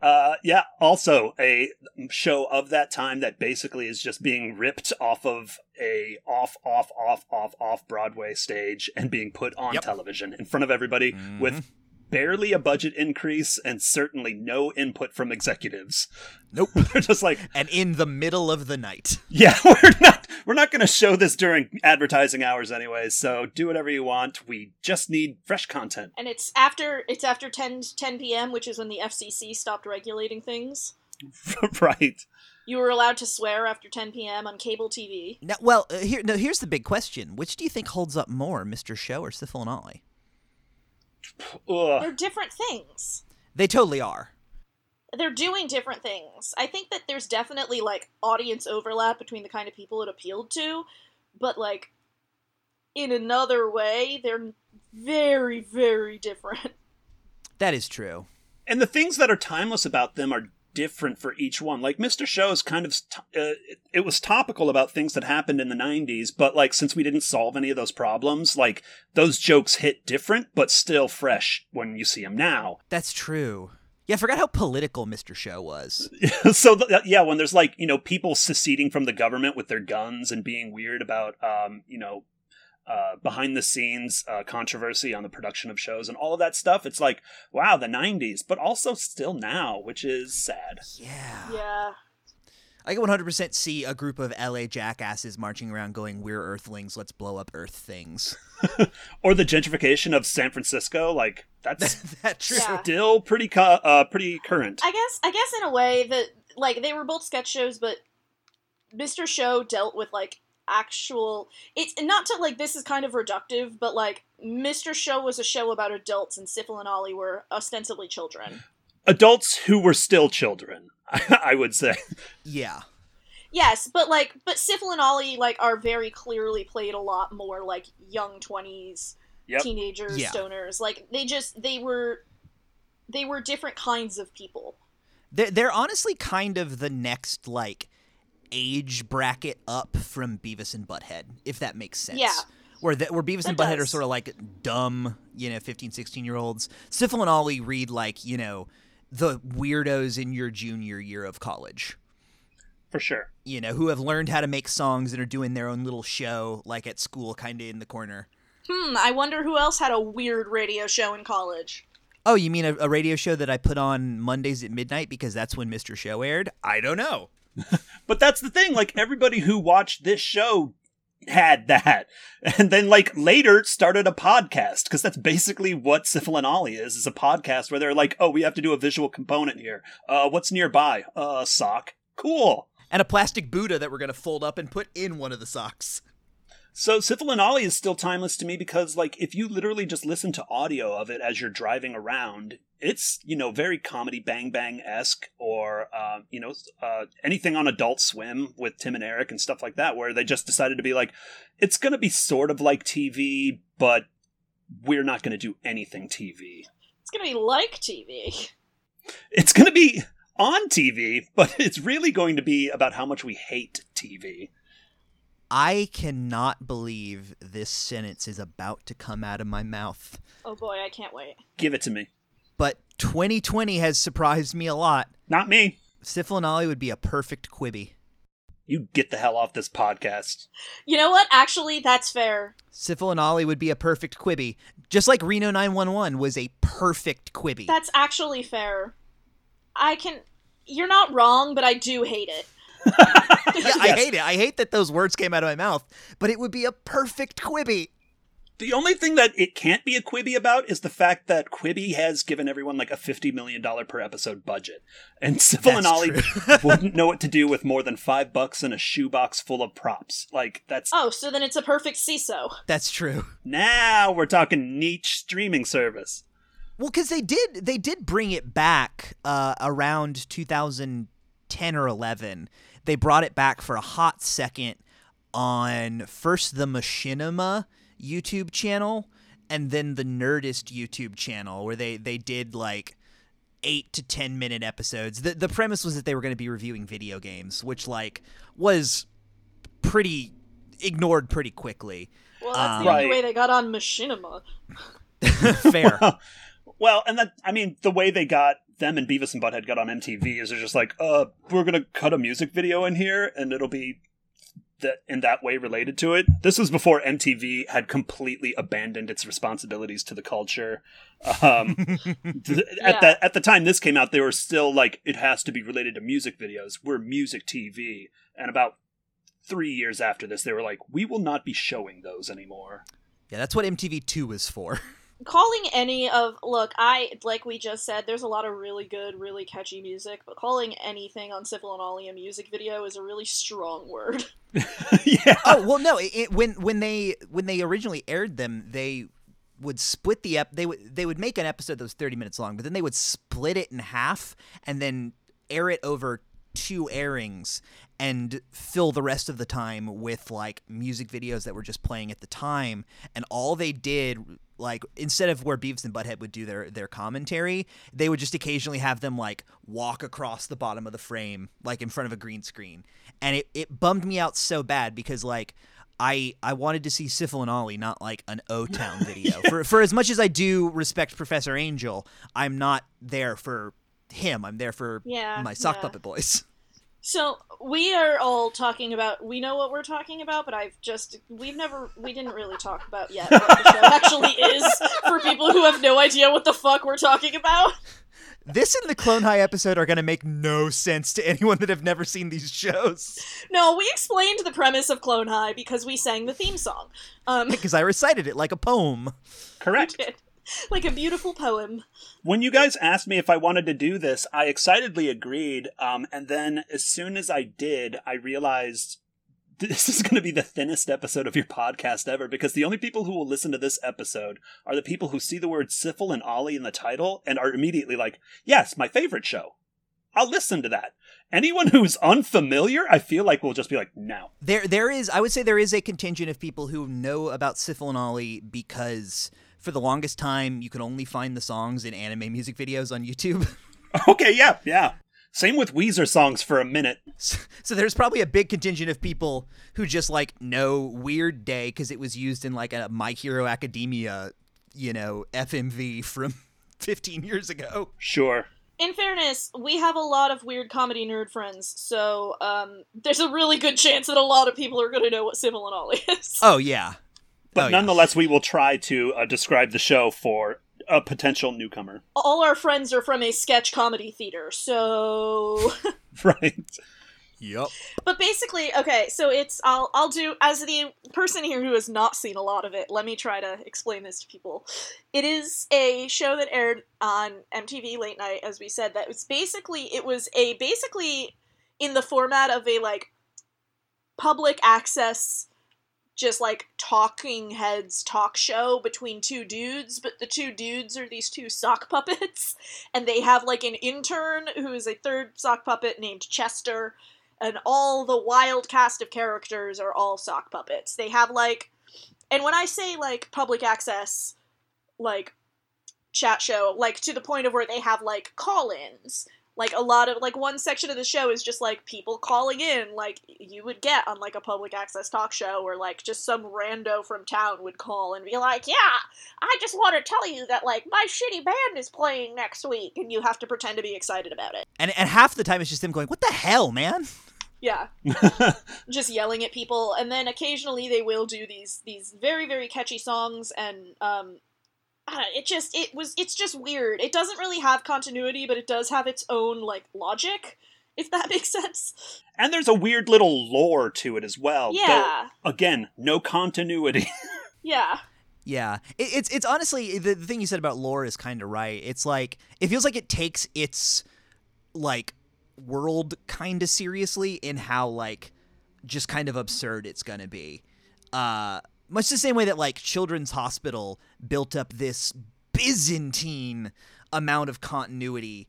Uh, yeah, also a show of that time that basically is just being ripped off of a off, off, off, off, off Broadway stage and being put on Yep. television in front of everybody with barely a budget increase and certainly no input from executives. Nope. They're just like, and in the middle of the night. yeah, we're not we're not going to show this during advertising hours anyways. So do whatever you want. We just need fresh content. And it's after it's after 10, 10 p.m., which is when the FCC stopped regulating things. right. You were allowed to swear after 10 p.m. on cable TV. Now, well, uh, here no, here's the big question: Which do you think holds up more, Mr. Show or Sifl and Olly? Ugh. They're different things. They totally are. They're doing different things. I think that there's definitely like audience overlap between the kind of people it appealed to, but like in another way, they're very, very different. That is true. And the things that are timeless about them are different for each one. Like Mr. Show is kind of uh, it, it was topical about things that happened in the 90s, but like since we didn't solve any of those problems, like those jokes hit different but still fresh when you see them now. That's true. Yeah, I forgot how political Mr. Show was. so th- yeah, when there's like, you know, people seceding from the government with their guns and being weird about um, you know, uh, behind the scenes uh, controversy on the production of shows and all of that stuff. It's like, wow, the 90s, but also still now, which is sad. Yeah. Yeah. I can 100% see a group of LA jackasses marching around going, We're Earthlings, let's blow up Earth things. Or the gentrification of San Francisco, like that's That's true. Yeah. still pretty cu- uh, pretty current. I guess I guess in a way that like they were both sketch shows, but Mr. Show dealt with like actual it's not to like this is kind of reductive, but like Mr. Show was a show about adults and Sifl and Olly were ostensibly children. Adults who were still children, I would say. Yeah. Yes, but like but Sifl and Olly like are very clearly played a lot more like young twenties Yep. teenagers, Yeah. stoners. Like they just they were they were different kinds of people. They're, they're honestly kind of the next, like, age bracket up from Beavis and Butthead, if that makes sense. Yeah. Where, the, where Beavis and That Butthead are sort of like dumb, you know, 15, 16 year olds. Sifl and Olly read, like, you know, the weirdos in your junior year of college. For sure. you know, who have learned how to make songs and are doing their own little show, like at school, kind of in the corner. Hmm, I wonder who else had a weird radio show in college. Oh, you mean a, a radio show that I put on Mondays at midnight because that's when Mr. Show aired? I don't know. But that's the thing, like everybody who watched this show had that. And then like later started a podcast because that's basically what Sifl and Olly is, is a podcast where they're like, "Oh, we have to do a visual component here. Uh what's nearby? Uh sock. Cool." And a plastic Buddha that we're going to fold up and put in one of the socks. So Sifl and Olly is still timeless to me because like if you literally just listen to audio of it as you're driving around, it's you know very comedy bang bang esque or uh, you know uh, anything on Adult Swim with Tim and Eric and stuff like that, where they just decided to be like, it's gonna be sort of like TV, but we're not gonna do anything TV. It's gonna be like TV. It's gonna be on TV, but it's really going to be about how much we hate TV. I cannot believe this sentence is about to come out of my mouth. Oh boy, I can't wait. Give it to me. But 2020 has surprised me a lot. Not me. Sifl and Olly would be a perfect Quibi. You get the hell off this podcast. You know what? Actually, that's fair. Sifl and Olly would be a perfect Quibi, Just like Reno 911 was a perfect Quibi. That's actually fair. I can. You're not wrong, but I do hate it. yeah, I hate it. I hate that those words came out of my mouth, but it would be a perfect Quibi. The only thing that it can't be a Quibi about is the fact that Quibi has given everyone like a $50 million per episode budget. And Sifl and Olly wouldn't know what to do with more than five bucks and a shoebox full of props. Like, that's. Oh, so then it's a perfect Seeso. That's true. Now we're talking niche streaming service. Well, because they did they did bring it back uh, around 2010 or 11. They brought it back for a hot second on first the Machinima YouTube channel and then the Nerdist YouTube channel, where they they did like eight to ten minute episodes. The the premise was that they were going to be reviewing video games, which like was pretty ignored pretty quickly. Well, that's Um, the only Right. way they got on Machinima. Fair. Well, and that, I mean, the way they got them and Beavis and Butthead got on MTV is they're just like, uh, we're gonna cut a music video in here and it'll be that in that way related to it. This was before MTV had completely abandoned its responsibilities to the culture. Um, th- Yeah. At the at the time this came out, they were still like, it has to be related to music videos. We're music TV, and about three years after this, they were like, we will not be showing those anymore. yeah, that's what MTV Two was for. calling any of look i like we just said there's a lot of really good really catchy music but calling anything on Sifl and olly a music video is a really strong word yeah. oh well, no. It, it- when when they when they originally aired them, they would split the ep. They would they would make an episode that was thirty minutes long, but then they would split it in half and then air it over two airings and fill the rest of the time with like music videos that were just playing at the time. And all they did like instead of where Beavis and Butthead would do their their commentary, they would just occasionally have them like walk across the bottom of the frame, like in front of a green screen, and it it bummed me out so bad because like. I, I wanted to see Sifl and Olly, not like an O Town video. For for as much as I do respect Professor Angel, I'm not there for him. I'm there for Yeah, my sock yeah. puppet boys. So we are all talking about. We know what we're talking about, but I've just we've never we didn't really talk about yet what the show actually is for people who have no idea what the fuck we're talking about. This and the Clone High episode are gonna make no sense to anyone that have never seen these shows No, we explained the premise of Clone High because we sang the theme song. Um, because I recited it like a poem. Correct. like a beautiful poem. When you guys asked me if I wanted to do this, I excitedly agreed. Um, and then as soon as I did, I realized this is going to be the thinnest episode of your podcast ever because the only people who will listen to this episode are the people who see the word Sifl and Olly in the title and are immediately like, yes, my favorite show. I'll listen to that. Anyone who's unfamiliar, I feel like will just be like, no. There, there is. I would say there is a contingent of people who know about Sifl and Olly because for the longest time you could only find the songs in anime music videos on YouTube. Okay, yeah, yeah. Same with Weezer songs for a minute. so there's probably a big contingent of people who just like know Weird Day because it was used in like a My Hero Academia, you know, FMV from 15 years ago. Sure. In fairness, we have a lot of weird comedy nerd friends, so um, there's a really good chance that a lot of people are going to know what Sifl and Olly is. Oh yeah. But Oh, yeah. nonetheless, we will try to uh, describe the show for a potential newcomer. All our friends are from a sketch comedy theater, so. Right. Yep. But basically, okay, so it's I'll I'll do as the person here who has not seen a lot of it. Let me try to explain this to people. It is a show that aired on MTV late night, as we said. That was basically it was a basically in the format of a like public access just like talking heads talk show between two dudes, but the two dudes are these two sock puppets, and they have like an intern who is a third sock puppet named Chester, and all the wild cast of characters are all sock puppets. They have like, and when I say like public access, like chat show, like to the point of where they have like call ins. Like a lot of like one section of the show is just like people calling in, like you would get on like a public access talk show, or like just some rando from town would call and be like, "Yeah, I just want to tell you that like my shitty band is playing next week," and you have to pretend to be excited about it. And and half the time it's just them going, "What the hell, man?" Yeah, just yelling at people, and then occasionally they will do these these very very catchy songs, and um, I don't know, it just it was it's just weird. It doesn't really have continuity, but it does have its own like logic, if that makes sense. and there's a weird little lore to it as well. though, Yeah, again, no continuity. yeah, Yeah, it, it's it's honestly the, the thing you said about lore is kind of right. It's like it feels like it takes its like world kind of seriously in how like just kind of absurd it's gonna be. Uh, much the same way that like Children's Hospital built up this Byzantine amount of continuity,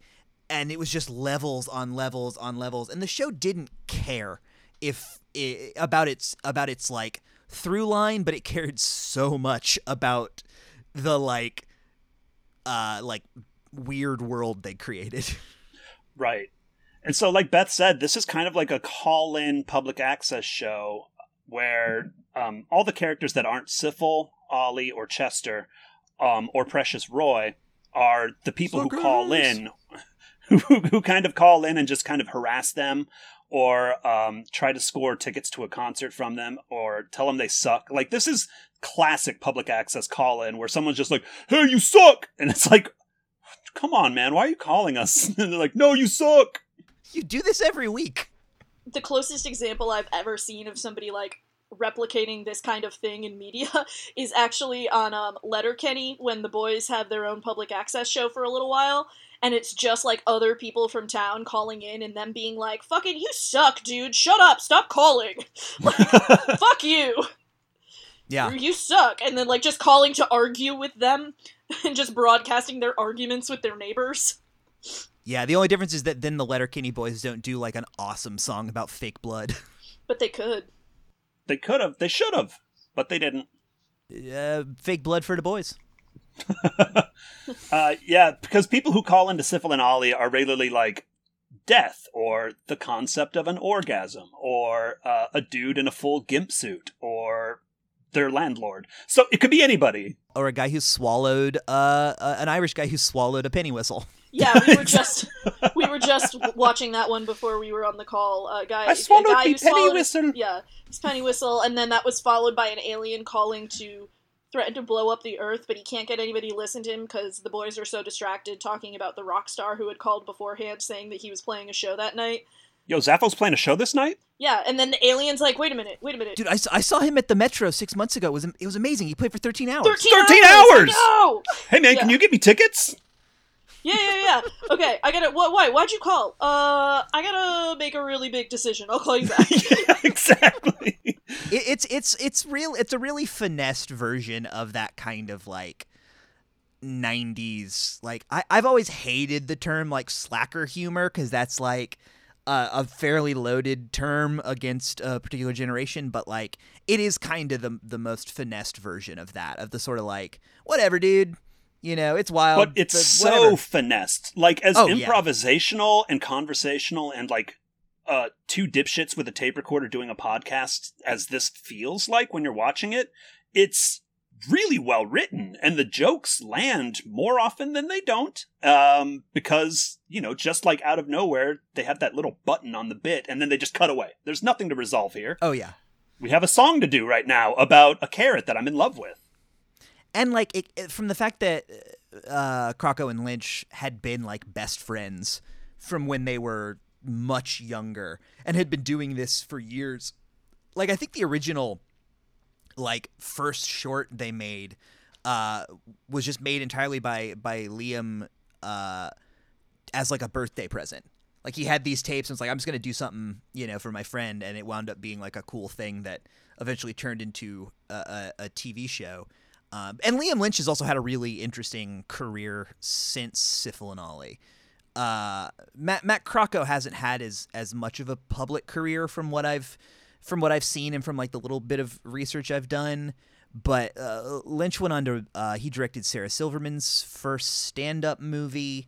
and it was just levels on levels on levels, and the show didn't care if i about its about its like through line, but it cared so much about the like uh like weird world they created. right. And so, like Beth said, this is kind of like a call in public access show where um, all the characters that aren't Sifl, Olly, or Chester, um, or Precious Roy are the people who call in, who, who kind of call in and just kind of harass them or um, try to score tickets to a concert from them or tell them they suck. Like, this is classic public access call in where someone's just like, hey, you suck! And it's like, come on, man, why are you calling us? And they're like, no, you suck! you do this every week. the closest example I've ever seen of somebody like replicating this kind of thing in media is actually on um, Letterkenny when the boys have their own public access show for a little while. And it's just like other people from town calling in and them being like, fucking, you suck, dude. Shut up. Stop calling. Like, fuck you. Yeah. You suck. And then, like, just calling to argue with them and just broadcasting their arguments with their neighbors. Yeah, the only difference is that then the Letterkenny boys don't do like an awesome song about fake blood. But they could. They could have, they should have, but they didn't. Uh, fake blood for the boys. Uh, yeah, because people who call into Sifl and Olly are regularly like death or the concept of an orgasm or uh, a dude in a full gimp suit or their landlord. So it could be anybody. Or a guy who swallowed uh, uh, an Irish guy who swallowed a penny whistle. Yeah, we were just we were just watching that one before we were on the call. A guy, I swallowed a guy the who penny whistle. Yeah, his penny whistle, and then that was followed by an alien calling to threaten to blow up the Earth, but he can't get anybody to listen to him because the boys are so distracted talking about the rock star who had called beforehand, saying that he was playing a show that night. Yo, Zappo's playing a show this night? Yeah, and then the alien's like, "Wait a minute, wait a minute." Dude, I saw him at the Metro six months ago. It was it was amazing. He played for 13 hours. 13, 13 hours! hours! No! Hey man, can you get me tickets? Yeah, yeah, yeah. Okay, I gotta. What? Why? Why'd you call? Uh, I gotta make a really big decision. I'll call you back. yeah, exactly. It, it's it's it's real. It's a really finessed version of that kind of like 90s. Like I I've always hated the term like slacker humor because that's like a, a fairly loaded term against a particular generation, but like it is kind of the the most finessed version of that of the sort of like whatever, dude. You know, it's wild. but it's but so finessed. Like as Oh, yeah. improvisational and conversational and like uh two dipshits with a tape recorder doing a podcast as this feels like when you're watching it, it's really well written and the jokes land more often than they don't um because you know just like out of nowhere they have that little button on the bit and then they just cut away there's nothing to resolve here Oh yeah. we have a song to do right now about a carrot that i'm in love with and like it, it- from the fact that uh and Lynch had been like best friends from when they were much younger and had been doing this for years. Like I think the original like first short they made uh was just made entirely by by Liam uh as like a birthday present. Like he had these tapes and was like, I'm just gonna do something, you know, for my friend, and it wound up being like a cool thing that eventually turned into a, a, a TV show. Um, and Liam Lynch has also had a really interesting career since Sifl and Olly. Uh, Matt Matt Crocco hasn't had as as much of a public career from what I've from what I've seen and from like the little bit of research I've done. But uh, Lynch went on to uh, he directed Sarah Silverman's first stand up movie,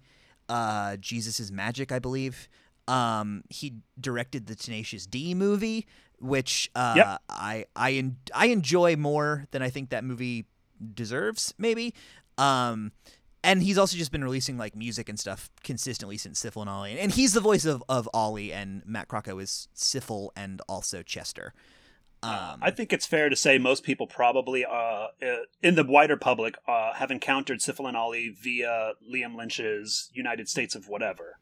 uh, Jesus is Magic, I believe. Um, he directed the Tenacious D movie, which uh, Yep. I I en- I enjoy more than I think that movie deserves, maybe. Um, and he's also just been releasing like music and stuff consistently since Sifl and Olly. And he's the voice of, of Olly, and Matt Crocco is Sifl and also Chester. Um, I think it's fair to say most people probably, uh, uh, in the wider public, uh, have encountered Sifl and Olly via Liam Lynch's United States of Whatever,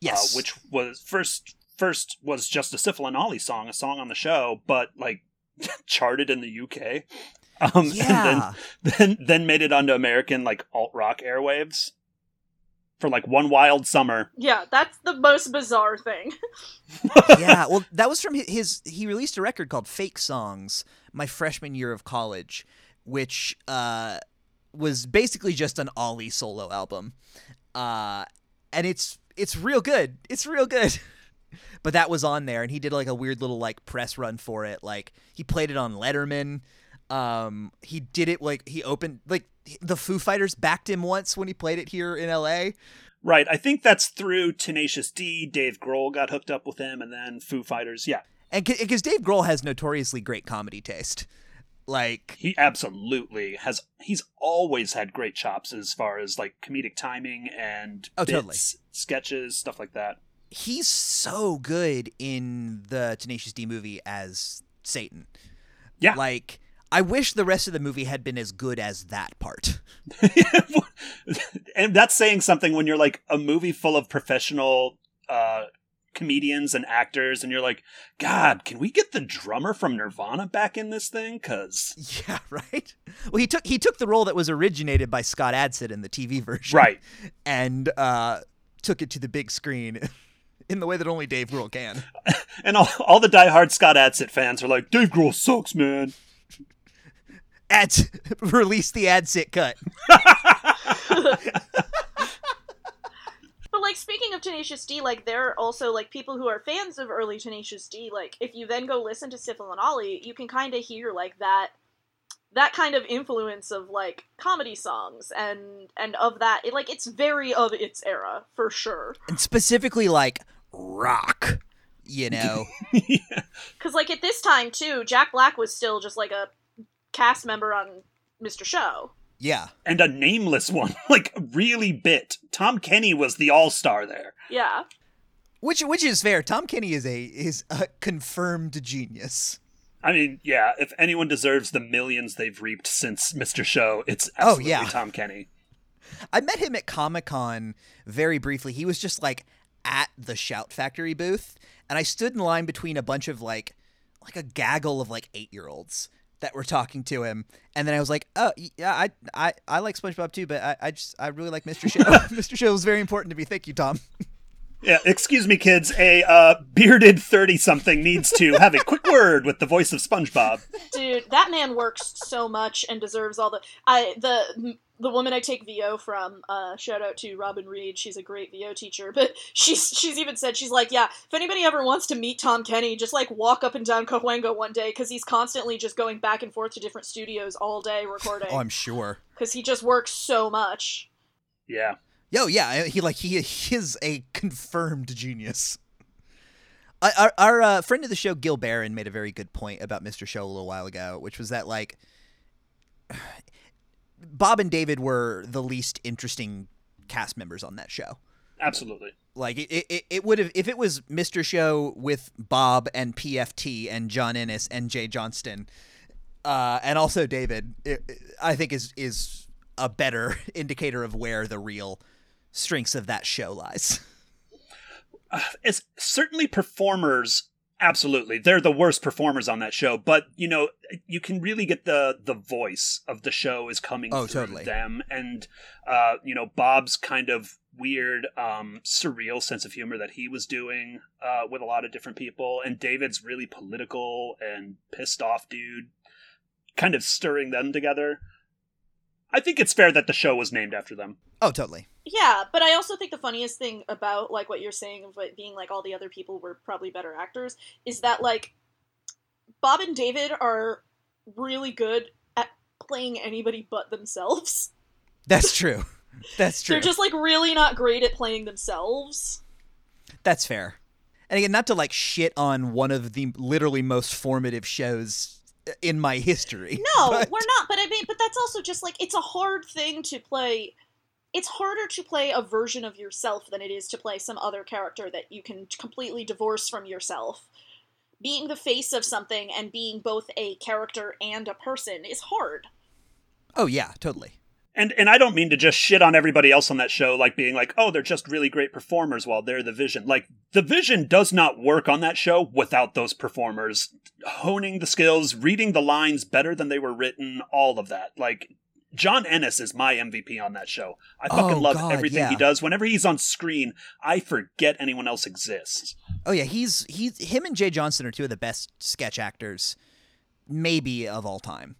yes, uh, which was first first was just a Sifl and Olly song, a song on the show, but like charted in the UK. Um, yeah, and then, then then made it onto American like alt rock airwaves for like one wild summer. Yeah, that's the most bizarre thing. yeah. Well, that was from hi- his. He released a record called "Fake Songs" my freshman year of college, which uh, was basically just an Olly solo album, uh, and it's it's real good. It's real good. but that was on there, and he did like a weird little like press run for it. Like he played it on Letterman. Um, he did it like he opened like the Foo Fighters backed him once when he played it here in L.A. Right, I think that's through Tenacious D. Dave Grohl got hooked up with him, and then Foo Fighters. Yeah, And because Dave Grohl has notoriously great comedy taste, like he absolutely has. He's always had great chops as far as like comedic timing and Oh, bits, totally. sketches, stuff like that. he's so good in the Tenacious D movie as Satan. Yeah. Like I wish the rest of the movie had been as good as that part. and that's saying something when you're like a movie full of professional uh comedians and actors and you're like god can we get the drummer from nirvana back in this thing cuz Yeah, right? Well, he took he took the role that was originated by Scott Adsit in the TV version. right And uh took it to the big screen in the way that only Dave Grohl can. and all, all the diehard scott adsit fans are like dave grohl sucks man Ads release the ad sit cut. But like speaking of Tenacious D, like there are also like people who are fans of early Tenacious D. Like if you then go listen to Sifl and Olly, you can kind of hear like that that kind of influence of like comedy songs and and of that it like it's very of its era for sure and specifically like rock. You know, because like at this time too jack black was still just like a cast member on mr show yeah. and a nameless one, like really bit. Tom Kenny was the all star there. yeah Which which is fair. Tom Kenny is a is a confirmed genius. I mean, yeah, if anyone deserves the millions they've reaped since Mr. Show, it's Oh, yeah. Tom Kenny. I met him at Comic Con very briefly. He was just like at the Shout Factory booth, and I stood in line between a bunch of like like a gaggle of like eight year olds that were talking to him, and then I was like, "Oh, yeah, I I, I like SpongeBob too, but I, I just I really like Mr. Show. Mr. Show is very important to me. Thank you, Tom." Yeah, excuse me, kids. A uh, bearded 30 something needs to have a quick word with the voice of SpongeBob. dude that man works so much and deserves all the i the the woman i take vo from uh shout out to robin reed she's a great vo teacher but she's she's even said she's like yeah if anybody ever wants to meet tom kenny just like walk up and down cahuenga one day because he's constantly just going back and forth to different studios all day recording Oh, I'm sure. because he just works so much Yeah. Yo, yeah, he like he, he is a confirmed genius. Our, our uh, friend of the show, Gil Barron, made a very good point about Mr. Show a little while ago, which was that like Bob and David were the least interesting cast members on that show. Absolutely. Like it, it, it would have if it was Mr. Show with Bob and PFT and John Ennis and Jay Johnston, uh, and also David. It, it- I think is is a better indicator of where the real strengths of that show lies. It's certainly performers. Absolutely, they're the worst performers on that show. But you know, you can really get the the voice of the show is coming Oh, through totally. them, and uh, you know, Bob's kind of weird, um, surreal sense of humor that he was doing uh, with a lot of different people, and David's really political and pissed off dude, kind of stirring them together. I think it's fair that the show was named after them. Oh, totally. Yeah, but I also think the funniest thing about like what you're saying of it being like all the other people were probably better actors is that like Bob and David are really good at playing anybody but themselves. That's true. That's true. They're just like really not great at playing themselves. That's fair. And again, not to like shit on one of the literally most formative shows in my history. No, but- we're not. But I mean, but that's also just like it's a hard thing to play. It's harder to play a version of yourself than it is to play some other character that you can completely divorce from yourself. Being the face of something and being both a character and a person is hard. Oh yeah, totally. And and I don't mean to just shit on everybody else on that show, like being like, oh, they're just really great performers while they're the vision. Like the vision does not work on that show without those performers honing the skills, reading the lines better than they were written, all of that. Like John Ennis is my MVP on that show. I fucking Oh, love God, everything yeah. he does. Whenever he's on screen, I forget anyone else exists. Oh yeah, he's he's him and Jay Johnston are two of the best sketch actors, maybe of all time.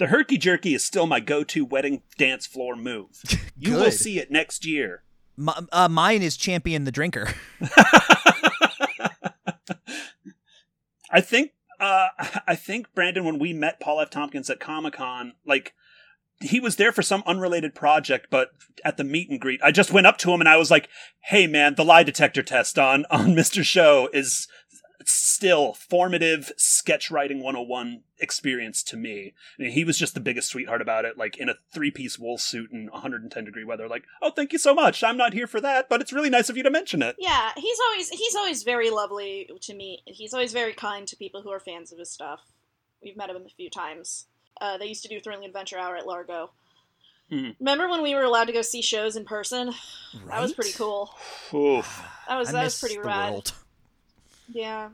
The herky jerky is still my go-to wedding dance floor move. You will see it next year. M- uh, mine is Champion the Drinker. I think uh I think Brandon when we met Paul F. Tompkins at Comic Con, like he was there for some unrelated project, but at the meet and greet, I just went up to him and I was like, "Hey, man, the lie detector test on on Mister Show is still formative sketch writing 101 experience to me." I mean, he was just the biggest sweetheart about it, like in a three piece wool suit in 110 degree weather. Like, "Oh, thank you so much. I'm not here for that, but it's really nice of you to mention it." Yeah, he's always he's always very lovely to me. He's always very kind to people who are fans of his stuff. We've met him a few times. Uh, they used to do Thrilling Adventure Hour at Largo. Hmm. Remember when we were allowed to go see shows in person? That was pretty cool. Oof. That was I that was pretty the rad. world. Yeah.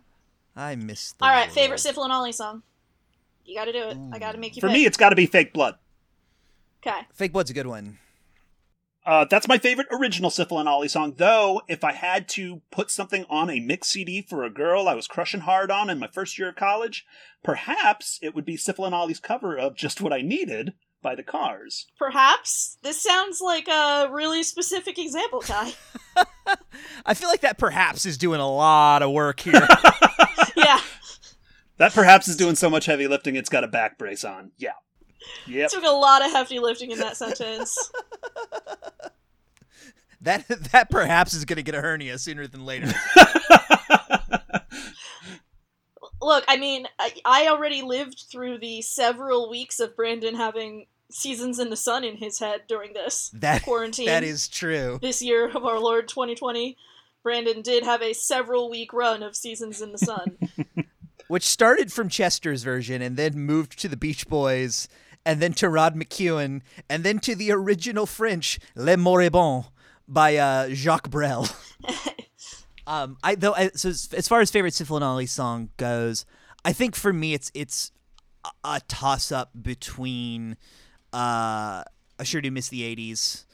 I miss. The All right, world. favorite Sifl and Olly song. You got to do it. I got to make you. For pick. me, it's got to be Fake Blood. okay. Fake Blood's a good one. Uh, that's my favorite original Sifl and Olly song, though if I had to put something on a mix CD for a girl I was crushing hard on in my first year of college, perhaps it would be Sifl and Olly's cover of Just What I Needed by the Cars. Perhaps this sounds like a really specific example, Kai. I feel like that perhaps is doing a lot of work here. yeah. That perhaps is doing so much heavy lifting it's got a back brace on. Yeah. Yep. Took a lot of hefty lifting in that sentence. That that perhaps is going to get a hernia sooner than later. Look, I mean, I, I already lived through the several weeks of Brandon having seasons in the sun in his head during this That quarantine. that is true. this year of our Lord 2020. Brandon did have a several week run of seasons in the sun. Which started from Chester's version and then moved to the Beach Boys and then to Rod McKuen and then to the original French Les Moribonds by uh, Jacques Brel. um, I though I, so as, far as favorite Sifl song goes, I think for me it's it's a, a toss up between uh, I sure do miss the '80s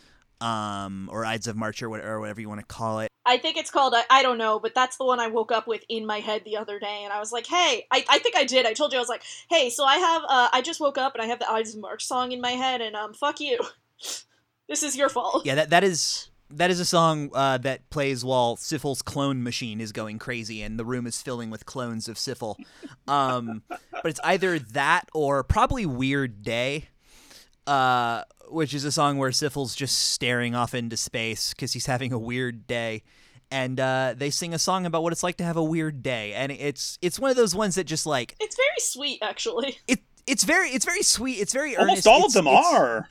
um, or Ides of March or, what, or whatever you want to call it. I think it's called I, I don't know, but that's the one I woke up with in my head the other day, and I was like, hey, I, I think I did. I told you I was like, hey, so I have uh, I just woke up and I have the Ides of March song in my head, and um, fuck you. this is your fault. Yeah, that that is that is a song uh, that plays while Sifl's clone machine is going crazy and the room is filling with clones of Sifl. Um, but it's either that or probably Weird Day, uh, which is a song where Sifl's just staring off into space because he's having a weird day. And uh, they sing a song about what it's like to have a weird day, and it's it's one of those ones that just like It's very sweet, actually. it. It's very it's very sweet. It's very Almost earnest. all It's- of them are.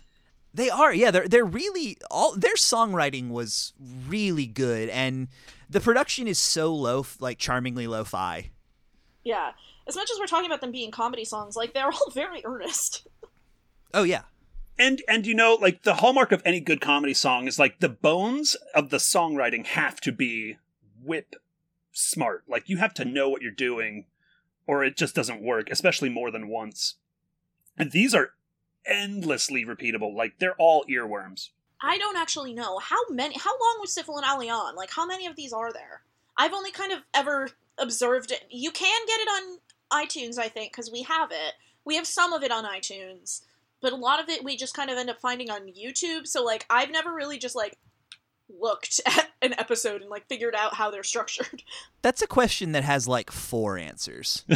they are, yeah. They're they're really all their songwriting was really good, and the production is so low, like charmingly lo-fi. Yeah. As much as we're talking about them being comedy songs, like they're all very earnest. Oh yeah, And and you know, like the hallmark of any good comedy song is like the bones of the songwriting have to be whip smart. Like you have to know what you're doing, or it just doesn't work, especially more than once. And these are endlessly repeatable. Like they're all earworms. I don't actually know how many. How long was Sifl and Olly on? Like, how many of these are there? I've only kind of ever observed it. You can get it on iTunes, I think, because we have it. We have some of it on iTunes, but a lot of it we just kind of end up finding on YouTube. So, like, I've never really just like looked at an episode and like figured out how they're structured. that's a question that has like four answers.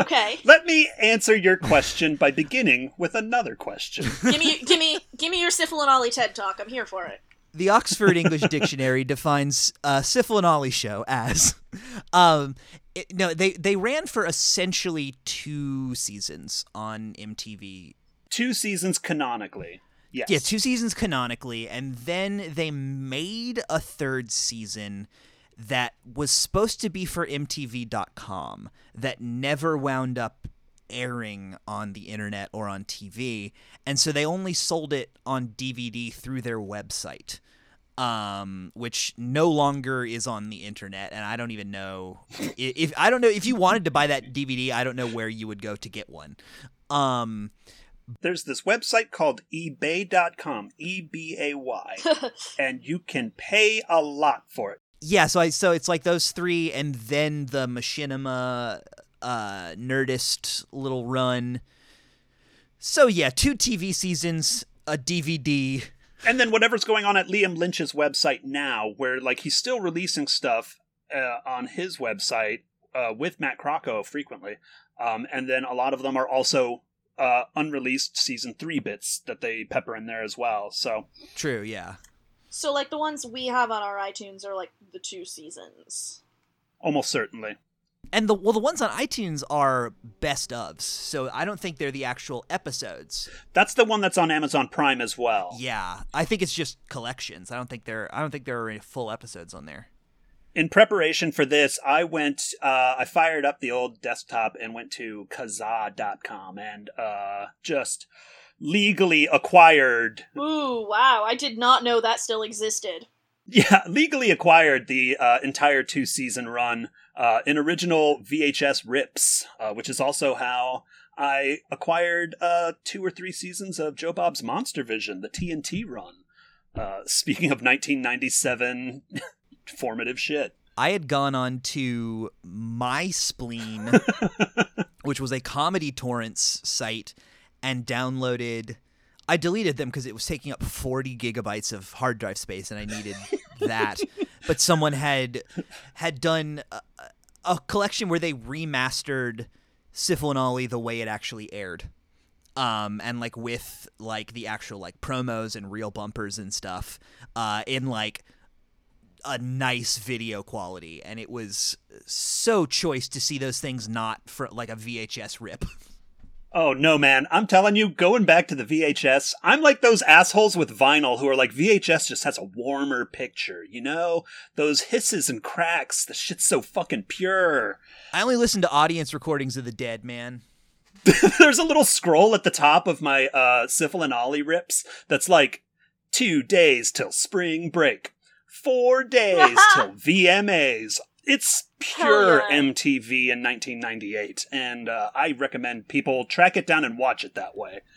Okay, Let me answer your question by beginning with another question. give me, give me, give me your Sifl and Olly TED talk. I'm here for it. The Oxford English Dictionary defines uh, Sifl and Olly show as, um, it, no, they they ran for essentially two seasons on MTV Two seasons canonically. Yes. Yeah, two seasons canonically, and then they made a third season that was supposed to be for MTV.com that never wound up airing on the internet or on TV, and so they only sold it on DVD through their website. Um, which no longer is on the internet, and I don't even know i- if I don't know if you wanted to buy that DVD. I don't know where you would go to get one. Um, There's this website called ebay.com, E B A Y, and you can pay a lot for it. yeah so i so it's like those three and then the machinima uh nerdist little run so yeah two tv seasons a dvd And then whatever's going on at Liam Lynch's website now, where like he's still releasing stuff uh, on his website uh, with Matt Crocco frequently, um, and then a lot of them are also uh, unreleased season three bits that they pepper in there as well. So true yeah So, like the ones we have on our iTunes are like the two seasons. almost certainly. And the well the ones on itunes are best ofs so i don't think they're the actual episodes That's the one that's on Amazon Prime as well. yeah i think it's just collections i don't think there i don't think there are any full episodes on there in preparation for this, I went, uh, I fired up the old desktop and went to Kazaa.com and uh, just legally acquired, Ooh, wow! I did not know that still existed. yeah, legally acquired the uh, entire two season run uh, in original VHS rips, uh, which is also how I acquired uh, two or three seasons of Joe Bob's Monster Vision, the TNT run. Uh, speaking of 1997 formative shit. I had gone on to My Spleen, which was a comedy torrents site, and downloaded. I deleted them because it was taking up 40 gigabytes of hard drive space, and I needed that. But someone had had done a, a collection where they remastered Sifl and Olly the way it actually aired. um, and like with like the actual like promos and real bumpers and stuff, uh, in like a nice video quality, and it was so choice to see those things not for like a VHS rip. Oh no, man! I'm telling you, going back to the VHS, I'm like those assholes with vinyl who are like VHS just has a warmer picture, you know? Those hisses and cracks, the shit's so fucking pure. I only listen to audience recordings of the dead, man. There's a little scroll at the top of my uh Sifl and Olly rips that's like two days till spring break, four days till VMAs. It's pure yeah. MTV in 1998, and uh, I recommend people track it down and watch it that way.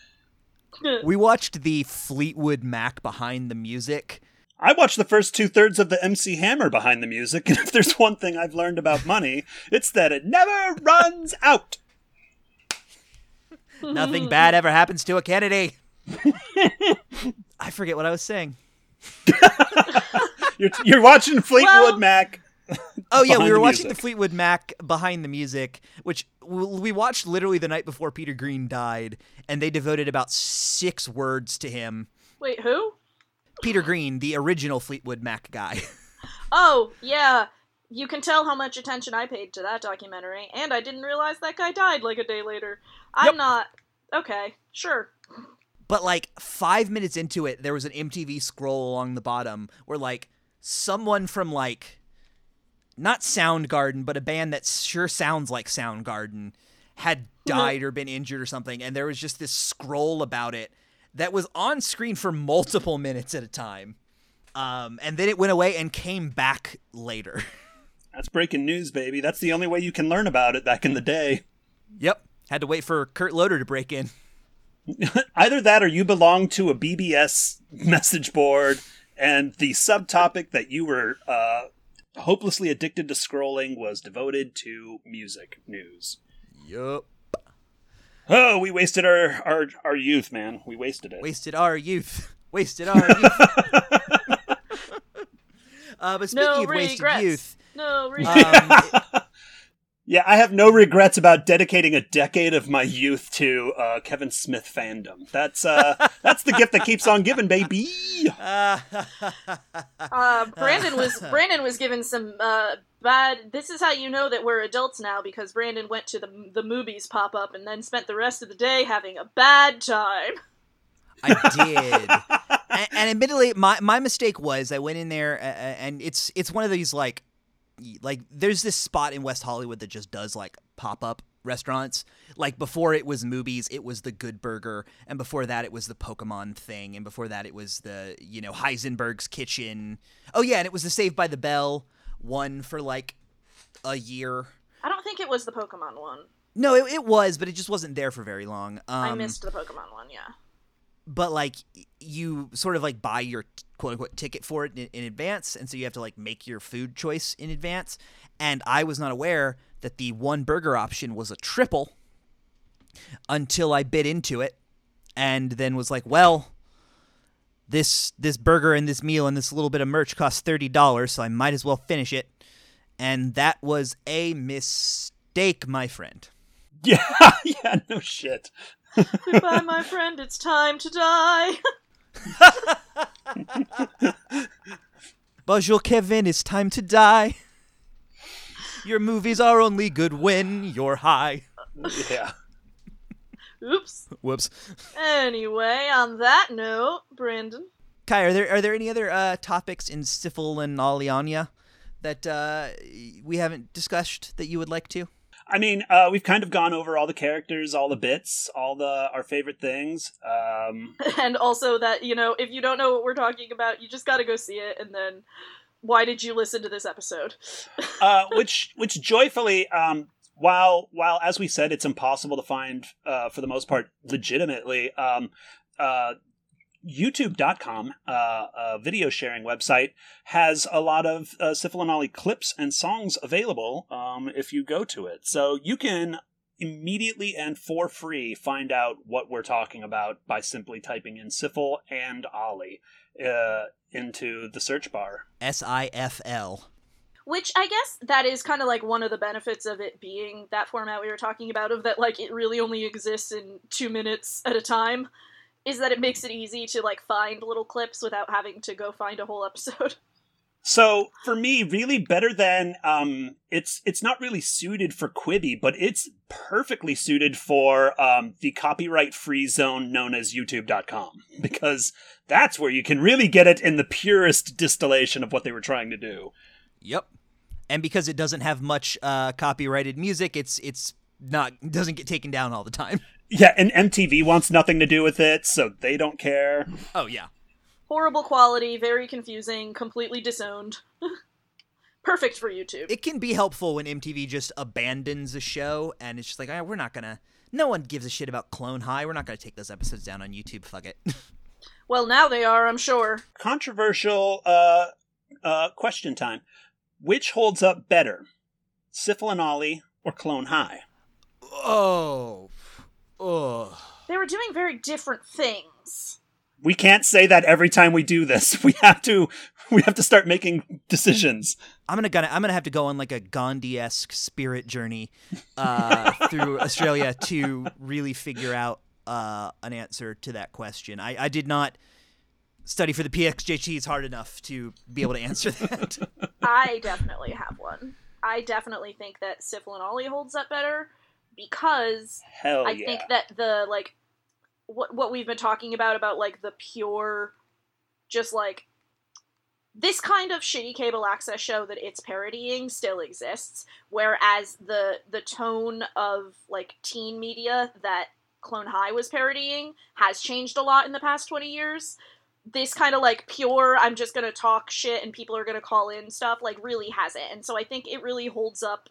We watched the Fleetwood Mac behind the music. I watched the first two thirds of the MC Hammer behind the music, and if there's one thing I've learned about money, it's that it never runs out. Nothing bad ever happens to a Kennedy. I forget what I was saying. You're, you're watching Fleetwood Well- Mac. Oh yeah, we were the watching the. Fleetwood Mac behind the music, which we watched literally the night before Peter Green died, and they devoted about six words to him. Wait, who? Peter Green, the original Fleetwood Mac guy. Oh, yeah. You can tell how much attention I paid to that documentary, and I didn't realize that guy died like a day later. I'm Yep. not. Okay, sure. But like five minutes into it, there was an MTV scroll along the bottom where like someone from like not Soundgarden, but a band that sure sounds like Soundgarden had died or been injured or something, and there was just this scroll about it that was on screen for multiple minutes at a time. Um, and then it went away and came back later. That's breaking news, baby. That's the only way you can learn about it back in the day. yep. Had to wait for Kurt Loder to break in. Either that or you belong to a BBS message board, and the subtopic that you were uh, hopelessly addicted to scrolling was devoted to music news. Yup. Oh, we wasted our, our, our youth, man. We wasted it. Wasted our youth. Wasted our youth. uh, but speaking No of wasted youth, No, re- um, Yeah, I have no regrets about dedicating a decade of my youth to uh, Kevin Smith fandom. That's uh, that's the gift that keeps on giving, baby. uh, Brandon was Brandon was given some uh, bad. This is how you know that we're adults now because Brandon went to the the movies pop up and then spent the rest of the day having a bad time. I did. and, and admittedly, my, my mistake was I went in there and it's it's one of these like y- like there's this spot in West Hollywood that just does like pop up restaurants. Like before it was movies, it was the Good Burger, and before that it was the Pokemon thing, and before that it was the you know Heisenberg's Kitchen. Oh yeah, and it was the Saved by the Bell one for like a year. I don't think it was the Pokemon one. No, it, it was, but it just wasn't there for very long. Um, I missed the Pokemon one. Yeah. But like you sort of like buy your quote unquote ticket for it in, in advance and so you have to like make your food choice in advance. And i was not aware that the one burger option was a triple until i bit into it and then was like well this this burger and this meal and this little bit of merch costs $30 so i might as well finish it. And that was a mistake my friend. Yeah, yeah, no shit. Goodbye, my friend. It's time to die. Bonjour, Kevin. It's time to die. Your movies are only good when you're high. Yeah. Oops. Whoops. Anyway, on that note, Brandon. Kai, are there are there any other uh, topics in Sifl and Aliania that uh, we haven't discussed that you would like to? I mean, uh, we've kind of gone over all the characters, all the bits, all the our favorite things. Um, and also that you know if you don't know what we're talking about you just gotta go see it and then why did you listen to this episode uh, which which joyfully um, while while as we said it's impossible to find uh, for the most part legitimately um, uh, youtube.com uh, a video sharing website has a lot of uh, Sifl and Olly clips and songs available um, if you go to it. So you can immediately and for free find out what we're talking about by simply typing in Sifl and Olly uh, into the search bar. S I F L. Which I guess that is kind of like one of the benefits of it being that format we were talking about, of that like it really only exists in two minutes at a time, is that it makes it easy to like find little clips without having to go find a whole episode. So for me, really better than um, it's it's not really suited for Quibi, but it's perfectly suited for um, the copyright free zone known as YouTube.com because that's where you can really get it in the purest distillation of what they were trying to do. Yep. And because it doesn't have much uh, copyrighted music, it's it's not doesn't get taken down all the time. Yeah, and MTV wants nothing to do with it, so they don't care. Oh yeah. Horrible quality, very confusing, completely disowned. Perfect for YouTube. It can be helpful when MTV just abandons a show and it's just like, oh, we're not gonna. No one gives a shit about Clone High. We're not gonna take those episodes down on YouTube. Fuck it. well, now they are, I'm sure. Controversial uh, uh, question time: Which holds up better, Sifl and Olly or Clone High? oh. Oh. They were doing very different things. We can't say that every time we do this. We have to. We have to start making decisions. I'm gonna gonna I'm gonna have to go on like a Gandhi esque spirit journey uh, through Australia to really figure out uh, an answer to that question. I, I did not study for the PXJTs hard enough to be able to answer that. I definitely have one. I definitely think that Sifl and Olly holds up better because Hell I yeah! think that the like what what we've been talking about about like the pure just like this kind of shitty cable access show that it's parodying still exists whereas the the tone of like teen media that Clone High was parodying has changed a lot in the past 20 years this kind of like pure i'm just gonna talk shit and people are gonna call in stuff like really hasn't and so i think it really holds up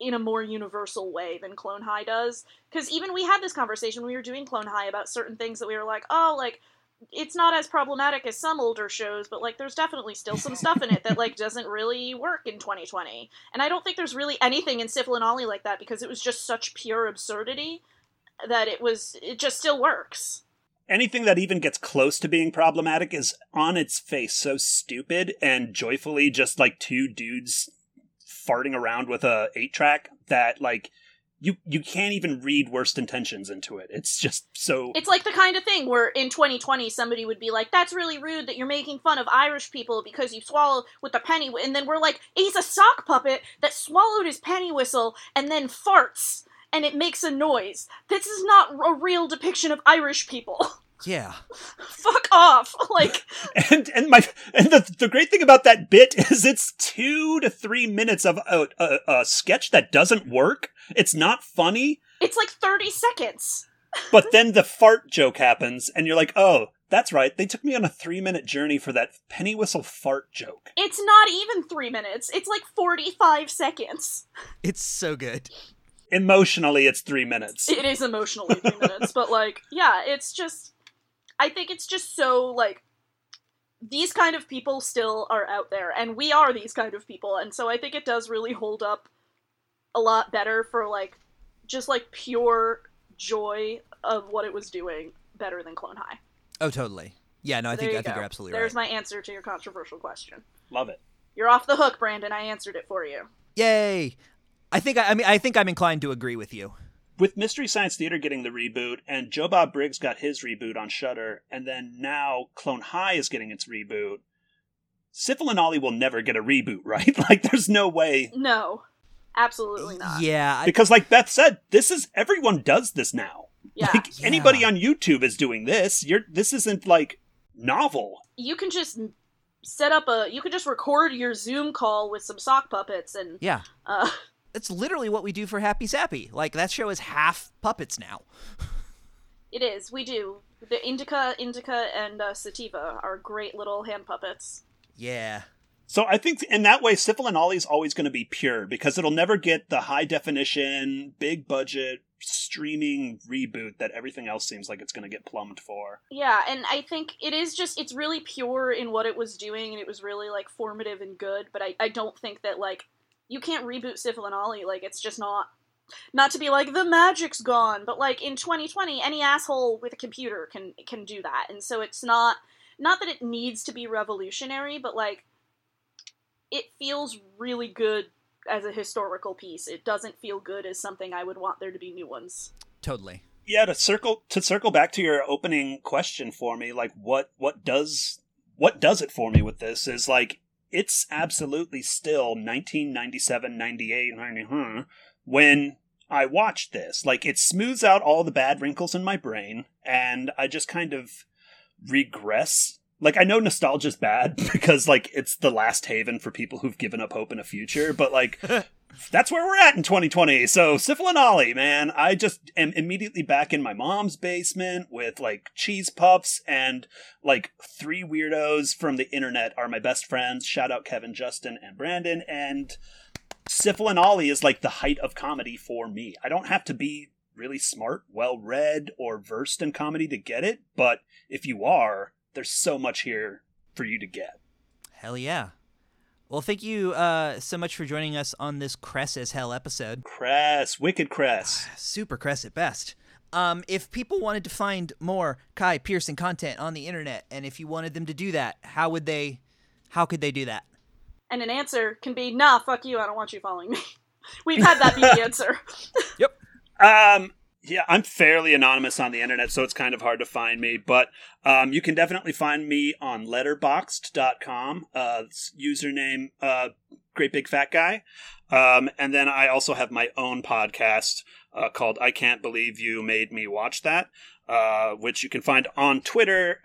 in a more universal way than clone high does. Because even we had this conversation when we were doing clone high about certain things that we were like oh like it's not as problematic as some older shows but like there's definitely still some stuff in it that like doesn't really work in 2020 and i don't think there's really anything in Sifl and olly like that because it was just such pure absurdity that it was it just still works. Anything that even gets close to being problematic is on its face so stupid and joyfully just like two dudes farting around with a eight track that like you you can't even read worst intentions into it. It's just so It's like the kind of thing where in 2020 somebody would be like, "That's really rude that you're making fun of Irish people because you swallow with a penny," wh-" and then we're like, "He's a sock puppet that swallowed his penny whistle and then farts." And it makes a noise. This is not a real depiction of Irish people. yeah. Fuck off! Like, and and my and the the great thing about that bit is it's two to three minutes of a, a, a sketch that doesn't work. It's not funny, it's like 30 seconds. but then the fart joke happens, and you're like, oh, that's right. They took me on a three minute journey for that penny whistle fart joke. It's not even three minutes. It's like 45 seconds. It's so good. Emotionally, it's three minutes. It is emotionally three minutes, but like, yeah, it's just. I think it's just so like. These kind of people still are out there, and we are these kind of people, and so I think it does really hold up a lot better for like, just like pure joy of what it was doing better than Clone High. Oh, totally. Yeah, no, I There think you I think you're absolutely There's right. There's my answer to your controversial question. Love it. You're off the hook, Brandon. I answered it for you. Yay! I think I, I mean I think I'm inclined to agree with you. With Mystery Science Theater getting the reboot, and Joe Bob Briggs got his reboot on Shudder, and then now Clone High is getting its reboot. Sifl and Olly will never get a reboot, right? Like, there's no way. No, absolutely not. Yeah, I, Because, like Beth said, this is everyone does this now. Yeah. Like anybody on YouTube is doing this. You're this isn't like novel. you can just set up a you can just record your zoom call with some sock puppets and yeah. uh It's literally what we do for Happy Sappy. Like that show is half puppets now. it is we do the indica indica and uh, sativa are great little hand puppets Yeah. So I think in that way, Sifl and Olly's always going to be pure because it'll never get the high definition, big budget streaming reboot that everything else seems like it's going to get plumbed for. yeah and i think it is just it's really pure in what it was doing and it was really like formative and good but i, I don't think that like you can't reboot sifl and olly like it's just not not to be like the magic's gone but like in 2020 any asshole with a computer can can do that and so it's not not that it needs to be revolutionary but like it feels really good as a historical piece. It doesn't feel good as something I would want there to be new ones. Totally. Yeah, to circle to circle back to your opening question for me, like what what does what does it for me with this is like it's absolutely still 1997, 98, 90, hmm, when I watched this. Like it smooths out all the bad wrinkles in my brain and I just kind of regress. Like I know nostalgia's bad because like it's the last haven for people who've given up hope in a future, but like that's where we're at in 2020. So Sifl Olly, man, I just am immediately back in my mom's basement with like cheese puffs and like three weirdos from the internet are my best friends. Shout out Kevin, Justin, and Brandon. And Sifl Olly is like the height of comedy for me. I don't have to be really smart, well read, or versed in comedy to get it, but if you are, there's so much here for you to get. Hell yeah. Well, thank you uh, so much for joining us on this Cress as Hell episode. Cress, wicked Cress. Super Cress at best. Um, if people wanted to find more Kai Pearson content on the internet, and if you wanted them to do that, how would they? How could they do that? And an answer can be, nah, fuck you, I don't want you following me. We've had that be the answer. Yep. Um, yeah, I'm fairly anonymous on the internet, so it's kind of hard to find me. But um, you can definitely find me on letterboxd.com. Uh, username uh, Great Big Fat Guy. Um, and then I also have my own podcast uh, called I Can't Believe You Made Me Watch That, uh, which you can find on Twitter.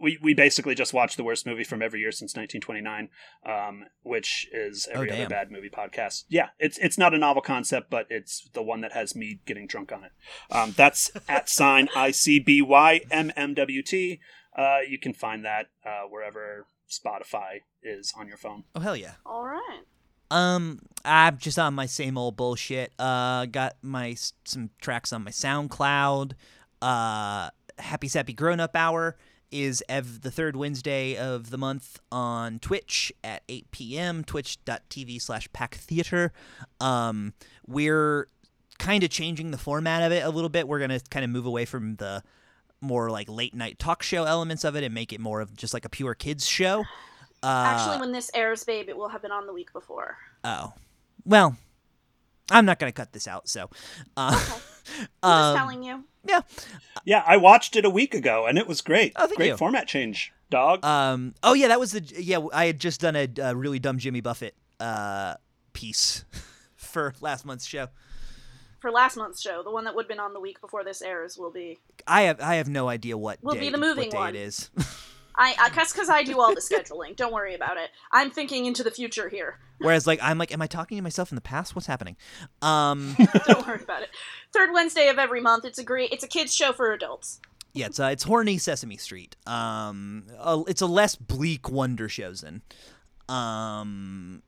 We, we basically just watch the worst movie from every year since 1929, um, which is every Oh, other bad movie podcast. Yeah, it's it's not a novel concept, but it's the one that has me getting drunk on it. Um, that's at sign I C B Y M M W T. Uh, you can find that uh, wherever Spotify is on your phone. Oh hell yeah. All right. Um, I'm just on my same old bullshit. Uh, got my some tracks on my SoundCloud. Uh, Happy Sappy Grown Up Hour is ev- the third Wednesday of the month on Twitch at 8 p.m. Twitch.tv slash Pack Theater. Um, we're kind of changing the format of it a little bit. We're gonna kind of move away from the more like late night talk show elements of it and make it more of just like a pure kids show. Uh, Actually, when this airs, babe, it will have been on the week before. Oh, well, I'm not gonna cut this out. So, uh, I'm um, just telling you. Yeah, Yeah, I watched it a week ago and it was great. Oh, thank great you. format change, dog. um, oh yeah, that was the yeah. I had just done a, a really dumb Jimmy Buffett uh piece for last month's show. For last month's show, the one that would have been on the week before this airs will be. I have I have no idea what Will day, be the moving what day one. it is. I, I guess because I do all the scheduling. Don't worry about it. I'm thinking into the future here. Whereas like I'm like, am I talking to myself in the past? What's happening? Um, Don't worry about it. Third Wednesday of every month. It's a great. It's a kids show for adults. yeah, it's uh, it's horny Sesame Street. Um, a, it's a less bleak Wonder Showzen. Um,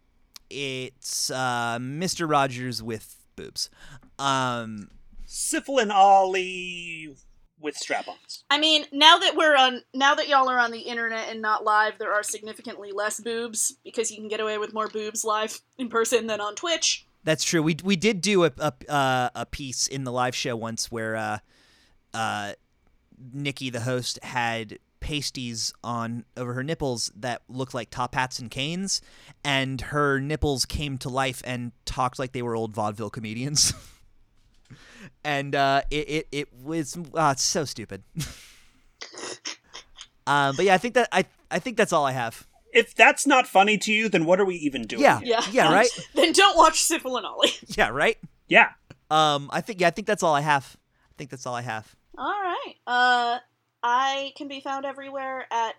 it's uh Mr. Rogers with boobs. Um, Sifl and Olly with strap-ons. I mean, now that we're on, now that y'all are on the internet and not live, there are significantly less boobs because you can get away with more boobs live in person than on Twitch. That's true. We we did do a a, uh, a piece in the live show once where uh, uh, Nikki, the host, had pasties on over her nipples that looked like top hats and canes, and her nipples came to life and talked like they were old vaudeville comedians. and uh, it, it it was uh, it's so stupid. um, but yeah, I think that I I think that's all I have. If that's not funny to you, then what are we even doing? Yeah, here? Yeah. yeah, right. Then don't watch Sifl and Olly. Yeah, right. Yeah. Um, I think yeah, I think that's all I have. I think that's all I have. All right. Uh, I can be found everywhere at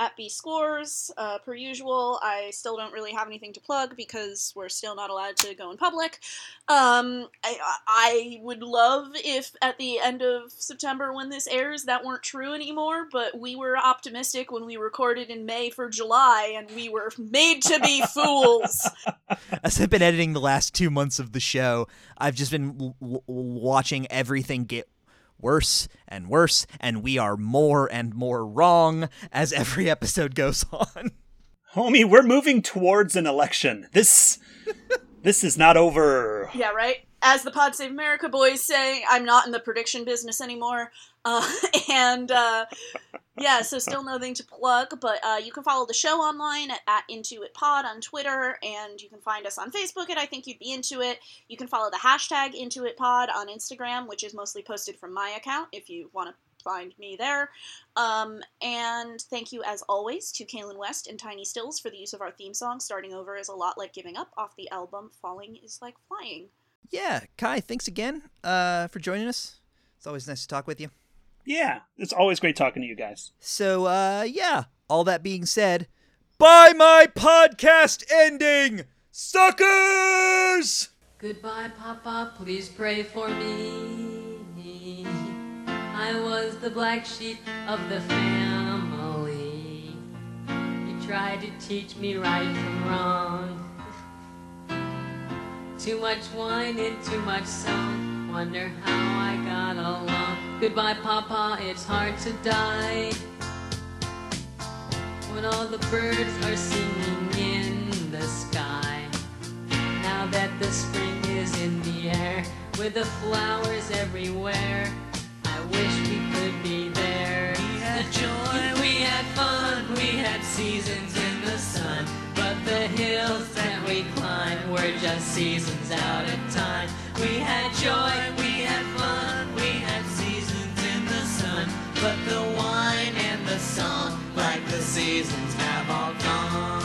at B Scores uh, per usual. I still don't really have anything to plug because we're still not allowed to go in public. Um, I I would love if at the end of September when this airs that weren't true anymore. But we were optimistic when we recorded in May for July, and we were made to be fools. As I've been editing the last two months of the show, I've just been w- w- watching everything get worse and worse, and we are more and more wrong as every episode goes on. Homie, we're moving towards an election. This this is not over. Yeah, right. As the Pod Save America boys say, I'm not in the prediction business anymore. Uh, and uh, yeah, so still nothing to plug, but uh, you can follow the show online at, at Pod on Twitter, and you can find us on Facebook at I Think You'd Be Into It. You can follow the hashtag Into It Pod on Instagram, which is mostly posted from my account if you want to find me there. Um, and thank you, as always, to Kaylin West and Tiny Stills for the use of our theme song, Starting Over is a Lot Like Giving Up, off the album Falling is Like Flying. Yeah, Kai, thanks again uh, for joining us. It's always nice to talk with you. Yeah, it's always great talking to you guys. So, uh, yeah, all that being said, bye my podcast ending, suckers! Goodbye, Papa, please pray for me. I was the black sheep of the family. He tried to teach me right from wrong. Too much wine and too much song. Wonder how I got along. Goodbye, Papa, it's hard to die. When all the birds are singing in the sky. Now that the spring is in the air, with the flowers everywhere, I wish we could be there. We had joy, we had fun, we had seasons the hills that we climb were just seasons out of time. We had joy, we had fun, we had seasons in the sun. But the wine and the song, like the seasons, have all gone.